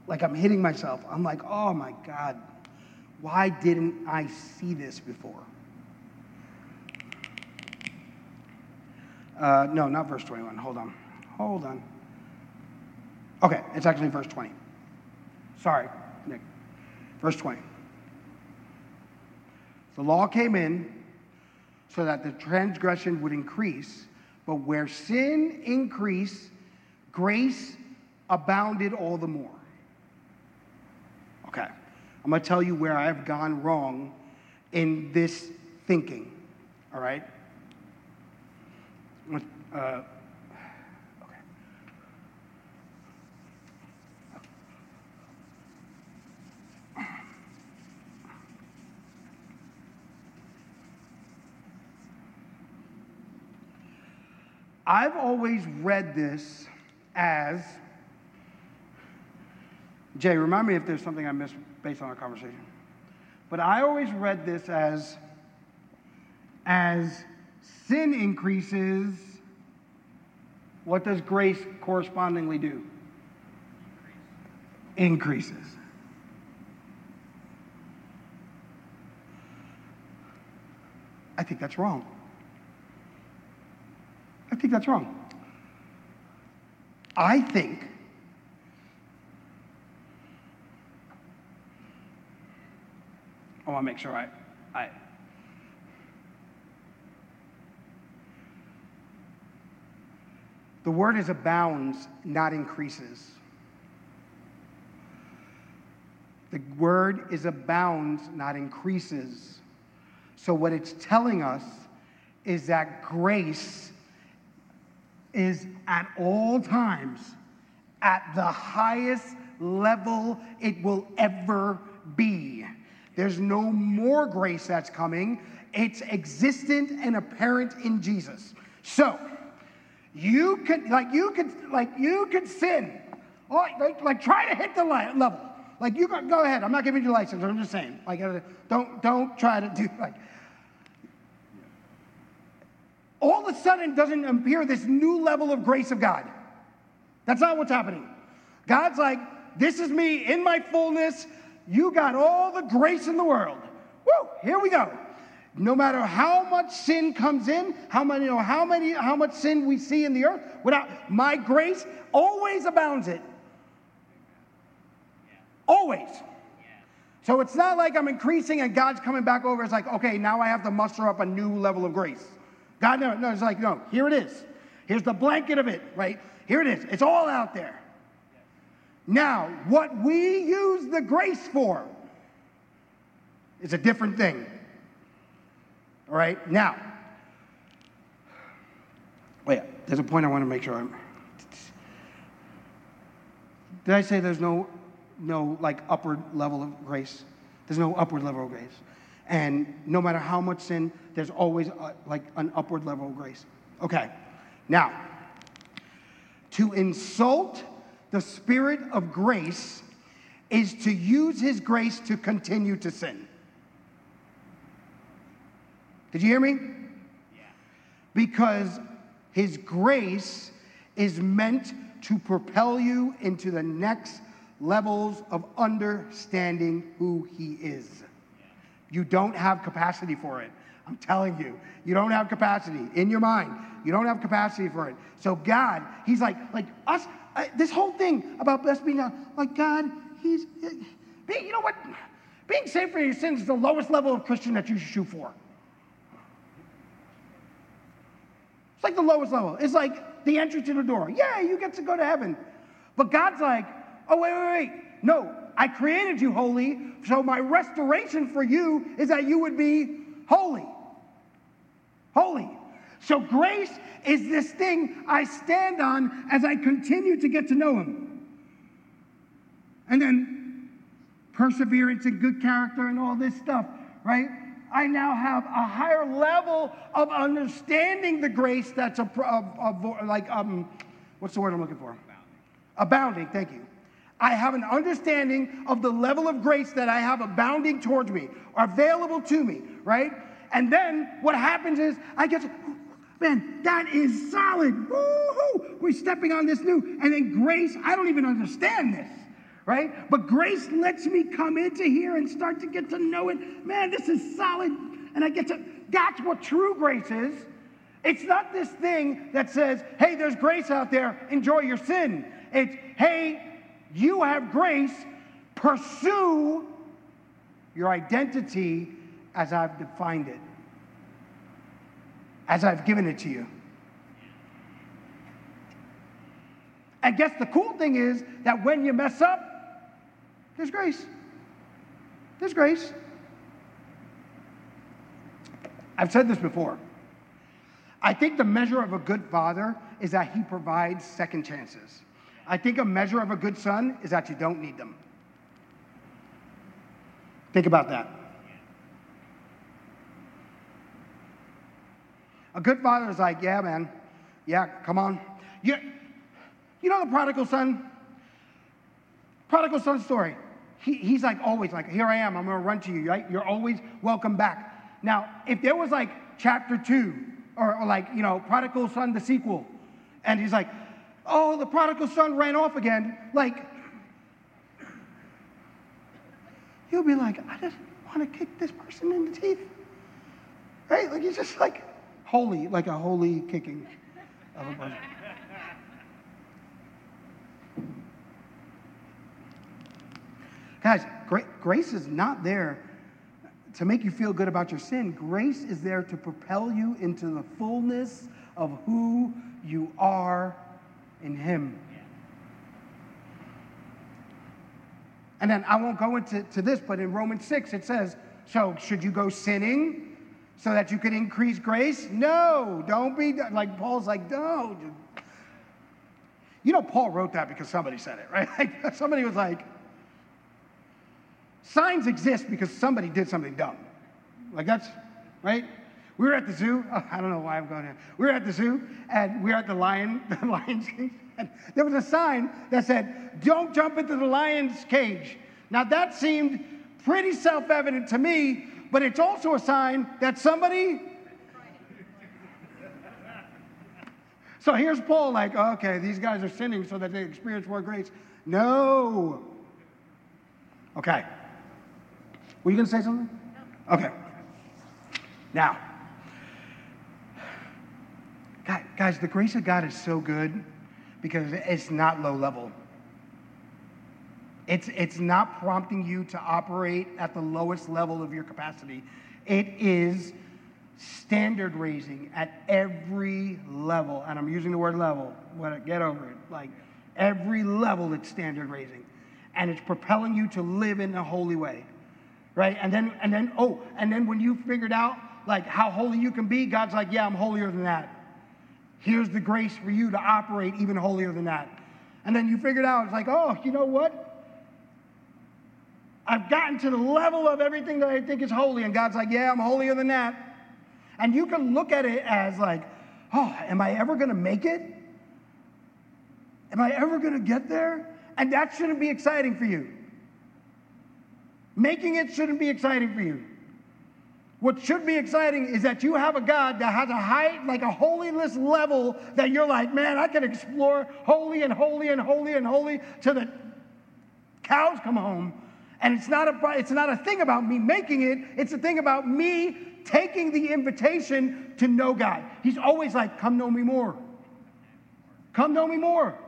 like I'm hitting myself. I'm like, oh my God, why didn't I see this before? Uh, no, not verse 21. Hold on. Hold on. Okay, it's actually verse 20. Sorry, Nick. Verse 20. The law came in so that the transgression would increase, but where sin increased, grace abounded all the more. I'm going to tell you where I've gone wrong in this thinking, all right? Uh, okay. I've always read this as Jay, remind me if there's something I missed based on our conversation. But I always read this as as sin increases, what does grace correspondingly do? Increases. I think that's wrong. I think that's wrong. I think I want to make sure I, I The word is abounds, not increases. The word is abounds, not increases. So, what it's telling us is that grace is at all times at the highest level it will ever be. There's no more grace that's coming, it's existent and apparent in Jesus. So, you could, like, you could, like, you could sin. like, like, try to hit the level. Like, you go, go ahead. I'm not giving you license. I'm just saying. Like, uh, don't, don't try to do, like, all of a sudden doesn't appear this new level of grace of God. That's not what's happening. God's like, this is me in my fullness. You got all the grace in the world. Woo, here we go no matter how much sin comes in, how many, you know, how many, how much sin we see in the earth, without my grace always abounds it. Always. So it's not like I'm increasing and God's coming back over. It's like, okay, now I have to muster up a new level of grace. God, no, no, it's like, no, here it is. Here's the blanket of it, right? Here it is. It's all out there. Now, what we use the grace for is a different thing. All right, now, wait, there's a point I want to make sure I'm. Did I say there's no, no like upward level of grace? There's no upward level of grace. And no matter how much sin, there's always a, uh, like an upward level of grace. Okay, now, to insult the spirit of grace is to use his grace to continue to sin. Did you hear me? Yeah. Because His grace is meant to propel you into the next levels of understanding who He is. You don't have capacity for it. I'm telling you, you don't have capacity in your mind. You don't have capacity for it. So God, He's like, like us. Uh, this whole thing about us being uh, like God, He's, you know what? Being saved from your sins is the lowest level of Christian that you should shoot for. It's like the lowest level. It's like the entry to the door. Yeah, you get to go to heaven. But God's like, oh, wait, wait, wait. No, I created you holy, so my restoration for you is that you would be holy. Holy. So grace is this thing I stand on as I continue to get to know Him. And then perseverance and good character and all this stuff, right? I now have a higher level of understanding the grace that's a, of, of, like um, what's the word I'm looking for? Abounding. abounding. Thank you. I have an understanding of the level of grace that I have abounding towards me, available to me, right? And then what happens is I get to, man, that is solid. Woo-hoo! We're stepping on this new. And then grace, I don't even understand this right? But grace lets me come into here and start to get to know it. Man, this is solid. And I get to, that's what true grace is. It's not this thing that says, hey, there's grace out there, enjoy your sin. It's, hey, you have grace, pursue your identity as I've defined it, as I've given it to you. I guess the cool thing is that when you mess up, there's grace. There's grace. I've said this before. I think the measure of a good father is that he provides second chances. I think a measure of a good son is that you don't need them. Think about that. A good father is like, yeah, man, yeah, come on. You, you know the prodigal son? Prodigal son story he, he's like always like, here I am, I'm gonna run to you, right? You're always welcome back. Now, if there was like chapter two, or, or like, you know, prodigal son, the sequel, and he's like, oh, the prodigal son ran off again, like, you'll be like, I just want to kick this person in the teeth. Right? Like, he's just like holy, like a holy kicking of a person. Guys, grace is not there to make you feel good about your sin. Grace is there to propel you into the fullness of who you are in Him. And then I won't go into to this, but in Romans 6 it says, So should you go sinning so that you can increase grace? No, don't be like Paul's like, no. You know, Paul wrote that because somebody said it, right? Like, somebody was like, Signs exist because somebody did something dumb. Like that's, right? We were at the zoo. Oh, I don't know why I'm going here. We were at the zoo and we were at the lion, the lion's cage. And there was a sign that said, don't jump into the lion's cage. Now that seemed pretty self-evident to me, but it's also a sign that somebody So here's Paul, like, oh, okay, these guys are sinning so that they experience more grace. No. Okay. Were you going to say something? No. Okay. Now, guys, the grace of God is so good because it's not low level. It's, it's not prompting you to operate at the lowest level of your capacity. It is standard raising at every level. And I'm using the word level. Get over it. Like every level, it's standard raising. And it's propelling you to live in a holy way right? And then, and then, oh, and then when you figured out like how holy you can be, God's like, yeah, I'm holier than that. Here's the grace for you to operate even holier than that. And then you figured out, it's like, oh, you know what? I've gotten to the level of everything that I think is holy. And God's like, yeah, I'm holier than that. And you can look at it as like, oh, am I ever going to make it? Am I ever going to get there? And that shouldn't be exciting for you. Making it shouldn't be exciting for you. What should be exciting is that you have a God that has a height, like a holiness level that you're like, man, I can explore holy and holy and holy and holy till the cows come home. And it's not a it's not a thing about me making it, it's a thing about me taking the invitation to know God. He's always like, come know me more. Come know me more.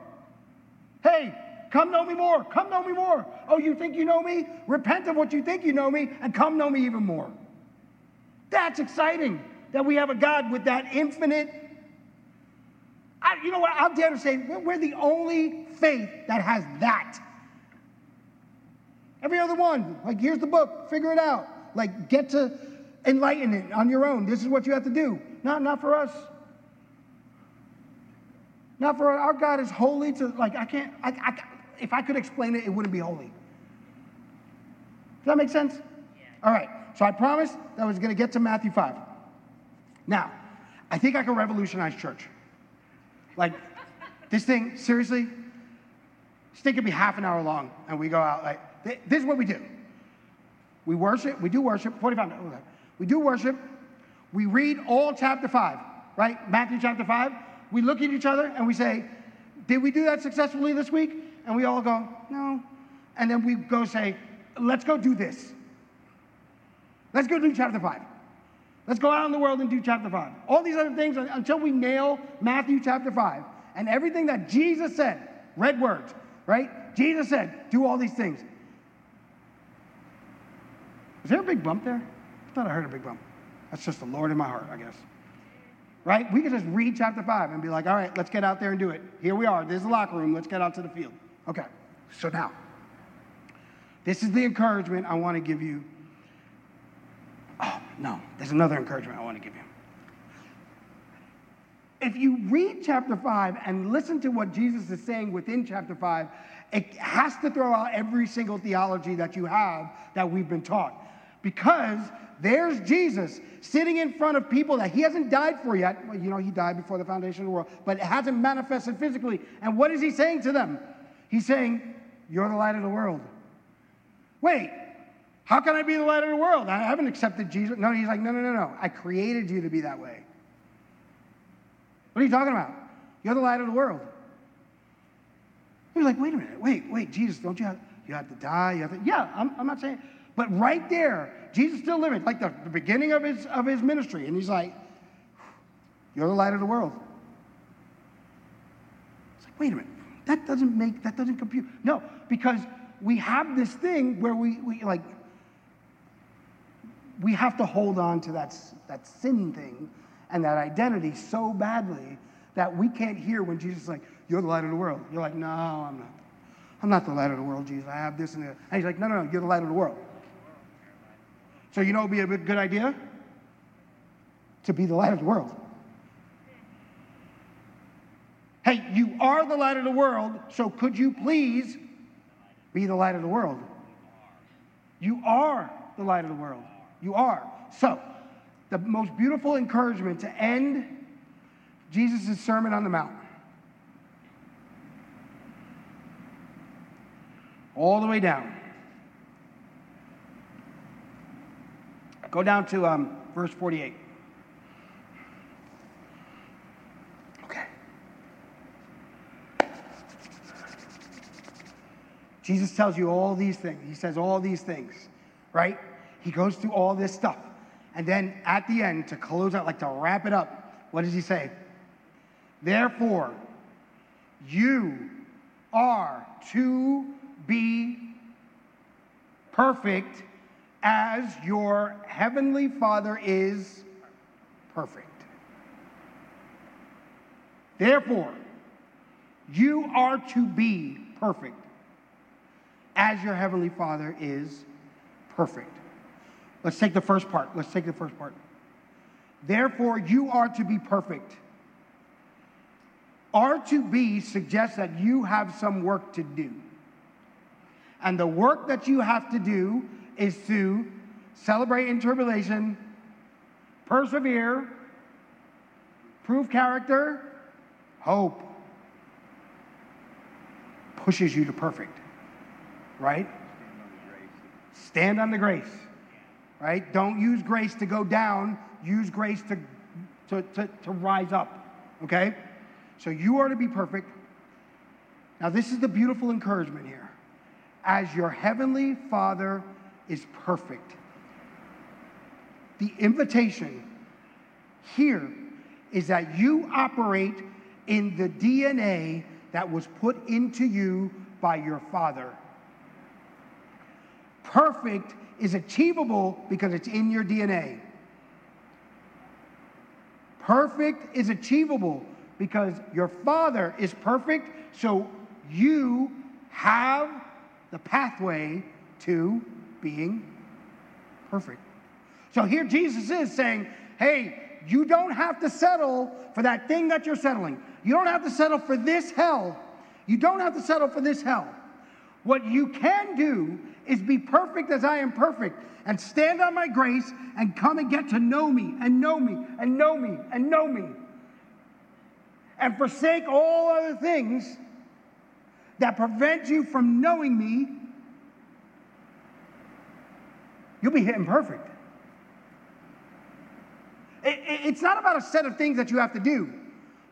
Hey, come know me more. Come know me more. Oh, you think you know me? Repent of what you think you know me and come know me even more. That's exciting that we have a God with that infinite. I, you know what? I'll dare to say we're the only faith that has that. Every other one, like, here's the book, figure it out. Like, get to enlighten it on your own. This is what you have to do. Not, not for us. Not for our God is holy to, like, I can't, I, I, if I could explain it, it wouldn't be holy. Does that make sense? All right. So I promised that I was going to get to Matthew 5. Now, I think I can revolutionize church. Like, this thing, seriously, this thing could be half an hour long, and we go out like, this is what we do. We worship, we do worship, 45 minutes. We do worship. We read all chapter 5, right? Matthew chapter 5. We look at each other and we say, Did we do that successfully this week? And we all go, No. And then we go say, Let's go do this. Let's go do chapter 5. Let's go out in the world and do chapter 5. All these other things until we nail Matthew chapter 5 and everything that Jesus said, red words, right? Jesus said, Do all these things. Is there a big bump there? I thought I heard a big bump. That's just the Lord in my heart, I guess. Right? We could just read chapter 5 and be like, all right, let's get out there and do it. Here we are. There's the locker room. Let's get out to the field. Okay. So now, this is the encouragement I want to give you. Oh, no. There's another encouragement I want to give you. If you read chapter 5 and listen to what Jesus is saying within chapter 5, it has to throw out every single theology that you have that we've been taught. Because there's Jesus sitting in front of people that he hasn't died for yet. Well, you know, he died before the foundation of the world, but it hasn't manifested physically. And what is he saying to them? He's saying, You're the light of the world. Wait, how can I be the light of the world? I haven't accepted Jesus. No, he's like, No, no, no, no. I created you to be that way. What are you talking about? You're the light of the world. He's like, Wait a minute. Wait, wait, Jesus, don't you have, you have to die? You have to, yeah, I'm, I'm not saying. But right there, Jesus still living, like the, the beginning of his, of his ministry. And he's like, You're the light of the world. It's like, wait a minute. That doesn't make, that doesn't compute. No, because we have this thing where we, we like, we have to hold on to that, that sin thing and that identity so badly that we can't hear when Jesus is like, You're the light of the world. You're like, No, I'm not. I'm not the light of the world, Jesus. I have this and that. And he's like, No, no, no, you're the light of the world. So, you know, it would be a good idea to be the light of the world. Hey, you are the light of the world, so could you please be the light of the world? You are the light of the world. You are. So, the most beautiful encouragement to end Jesus' Sermon on the Mount. All the way down. Go down to um, verse 48. Okay. Jesus tells you all these things. He says all these things, right? He goes through all this stuff. And then at the end, to close out, like to wrap it up, what does he say? Therefore, you are to be perfect as your heavenly Father is perfect. Therefore, you are to be perfect as your heavenly Father is perfect. Let's take the first part. Let's take the first part. Therefore, you are to be perfect. Are to be suggests that you have some work to do. And the work that you have to do is to celebrate in tribulation, persevere, prove character, hope. Pushes you to perfect, right? Stand on the grace. right? Don't use grace to go down, use grace to, to, to, to rise up, okay? So you are to be perfect. Now, this is the beautiful encouragement here. As your heavenly Father is perfect. The invitation here is that you operate in the DNA that was put into you by your Father. Perfect is achievable because it's in your DNA. Perfect is achievable because your Father is perfect, so you have the pathway to being perfect. So here Jesus is saying, hey, you don't have to settle for that thing that you're settling. You don't have to settle for this hell. You don't have to settle for this hell. What you can do is be perfect as I am perfect and stand on my grace and come and get to know me and know me and know me and know me. And forsake all other things that prevent you from knowing me. You'll be hitting perfect. It, it, it's not about a set of things that you have to do.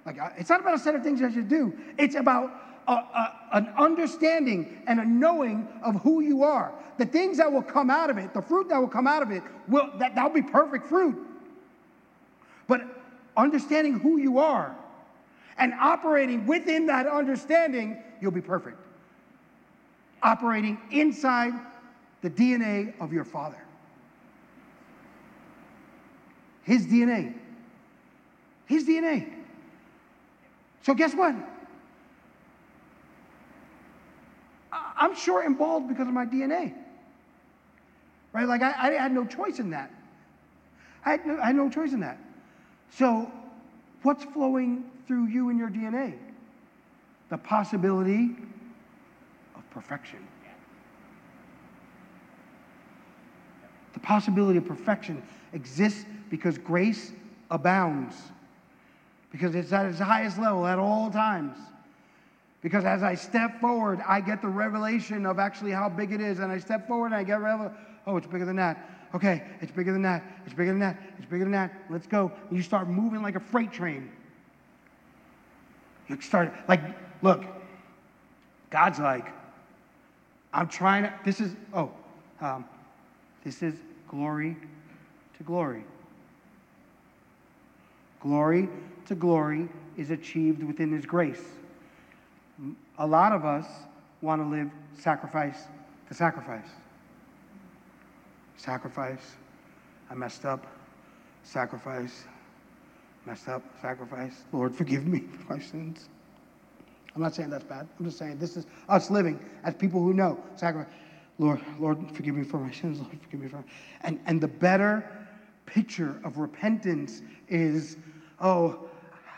Like, uh, it's not about a set of things that you do. It's about a, a, an understanding and a knowing of who you are. The things that will come out of it, the fruit that will come out of it, will that that'll be perfect fruit. But understanding who you are and operating within that understanding, you'll be perfect. Operating inside the DNA of your Father. His DNA. His DNA. So, guess what? I'm short and bald because of my DNA. Right? Like, I, I had no choice in that. I had, no, I had no choice in that. So, what's flowing through you and your DNA? The possibility of perfection. Possibility of perfection exists because grace abounds. Because it's at its highest level at all times. Because as I step forward, I get the revelation of actually how big it is. And I step forward and I get revelation. Oh, it's bigger than that. Okay, it's bigger than that. It's bigger than that. It's bigger than that. Let's go. And you start moving like a freight train. You start, like, look, God's like, I'm trying to, this is, oh, um, this is glory to glory. Glory to glory is achieved within His grace. A lot of us want to live sacrifice to sacrifice. Sacrifice. I messed up. Sacrifice. Messed up. Sacrifice. Lord, forgive me for my sins. I'm not saying that's bad. I'm just saying this is us living as people who know sacrifice. Lord, Lord, forgive me for my sins. Lord, forgive me for. And and the better picture of repentance is, oh,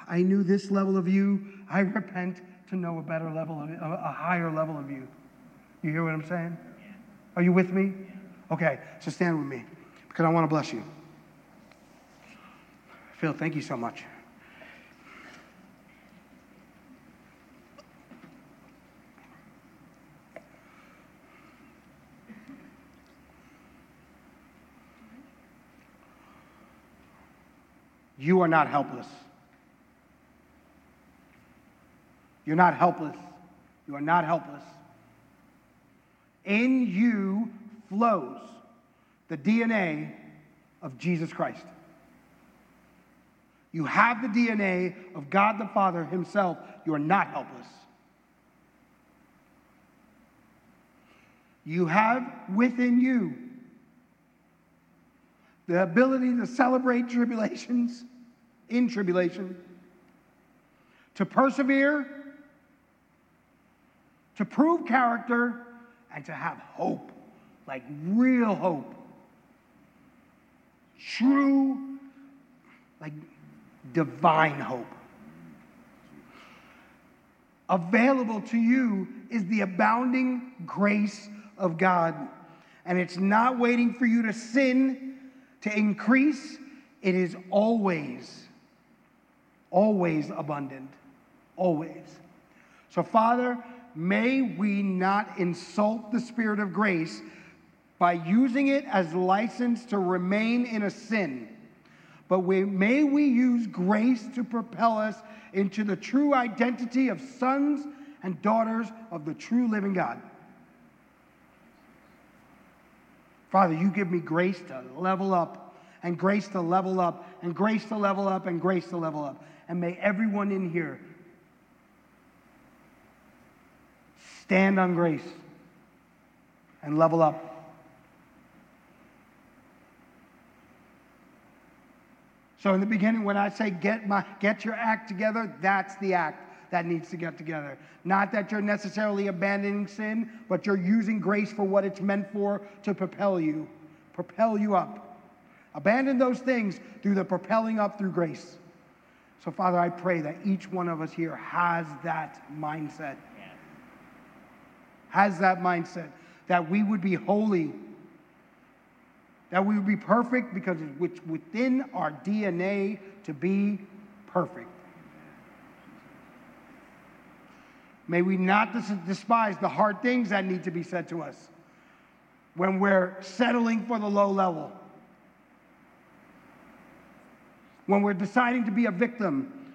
I knew this level of you. I repent to know a better level of a higher level of you. You hear what I'm saying? Are you with me? Okay, so stand with me because I want to bless you. Phil, thank you so much. You are not helpless. You're not helpless. You are not helpless. In you flows the DNA of Jesus Christ. You have the DNA of God the Father Himself. You are not helpless. You have within you the ability to celebrate tribulations in tribulation, to persevere, to prove character, and to have hope, like real hope. True, like divine hope. Available to you is the abounding grace of God. And it's not waiting for you to sin to increase, it is always, always abundant. Always. So, Father, may we not insult the Spirit of grace by using it as license to remain in a sin. But we, may we use grace to propel us into the true identity of sons and daughters of the true living God. Father, you give me grace to level up, and grace to level up, and grace to level up, and grace to level up. And may everyone in here stand on grace and level up. So in the beginning, when I say get my get your act together, that's the act that needs to get together. Not that you're necessarily abandoning sin, but you're using grace for what it's meant for to propel you, propel you up. Abandon those things through the propelling up through grace. So, Father, I pray that each one of us here has that mindset. Yes. Has that mindset that we would be holy that we would be perfect because it's within our DNA to be perfect. May we not despise the hard things that need to be said to us when we're settling for the low level, when we're deciding to be a victim,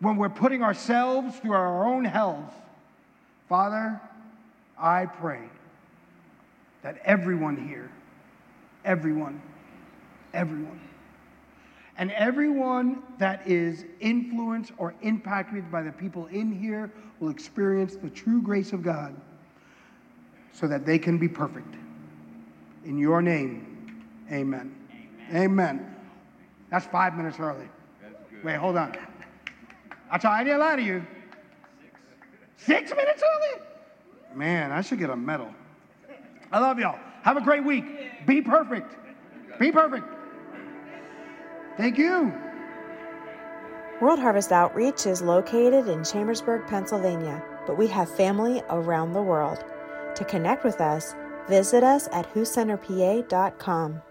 when we're putting ourselves through our own hells. Father, I pray that everyone here Everyone. Everyone. And everyone that is influenced or impacted by the people in here will experience the true grace of God so that they can be perfect. In your name, amen. Amen. amen. That's five minutes early. Wait, hold on. I try, I didn't lie to you. Six. Six minutes early? Man, I should get a medal. I love y'all. Have a great week. Be perfect. Be perfect. Thank you. World Harvest Outreach is located in Chambersburg, Pennsylvania, but we have family around the world. To connect with us, visit us at whocenterpa.com.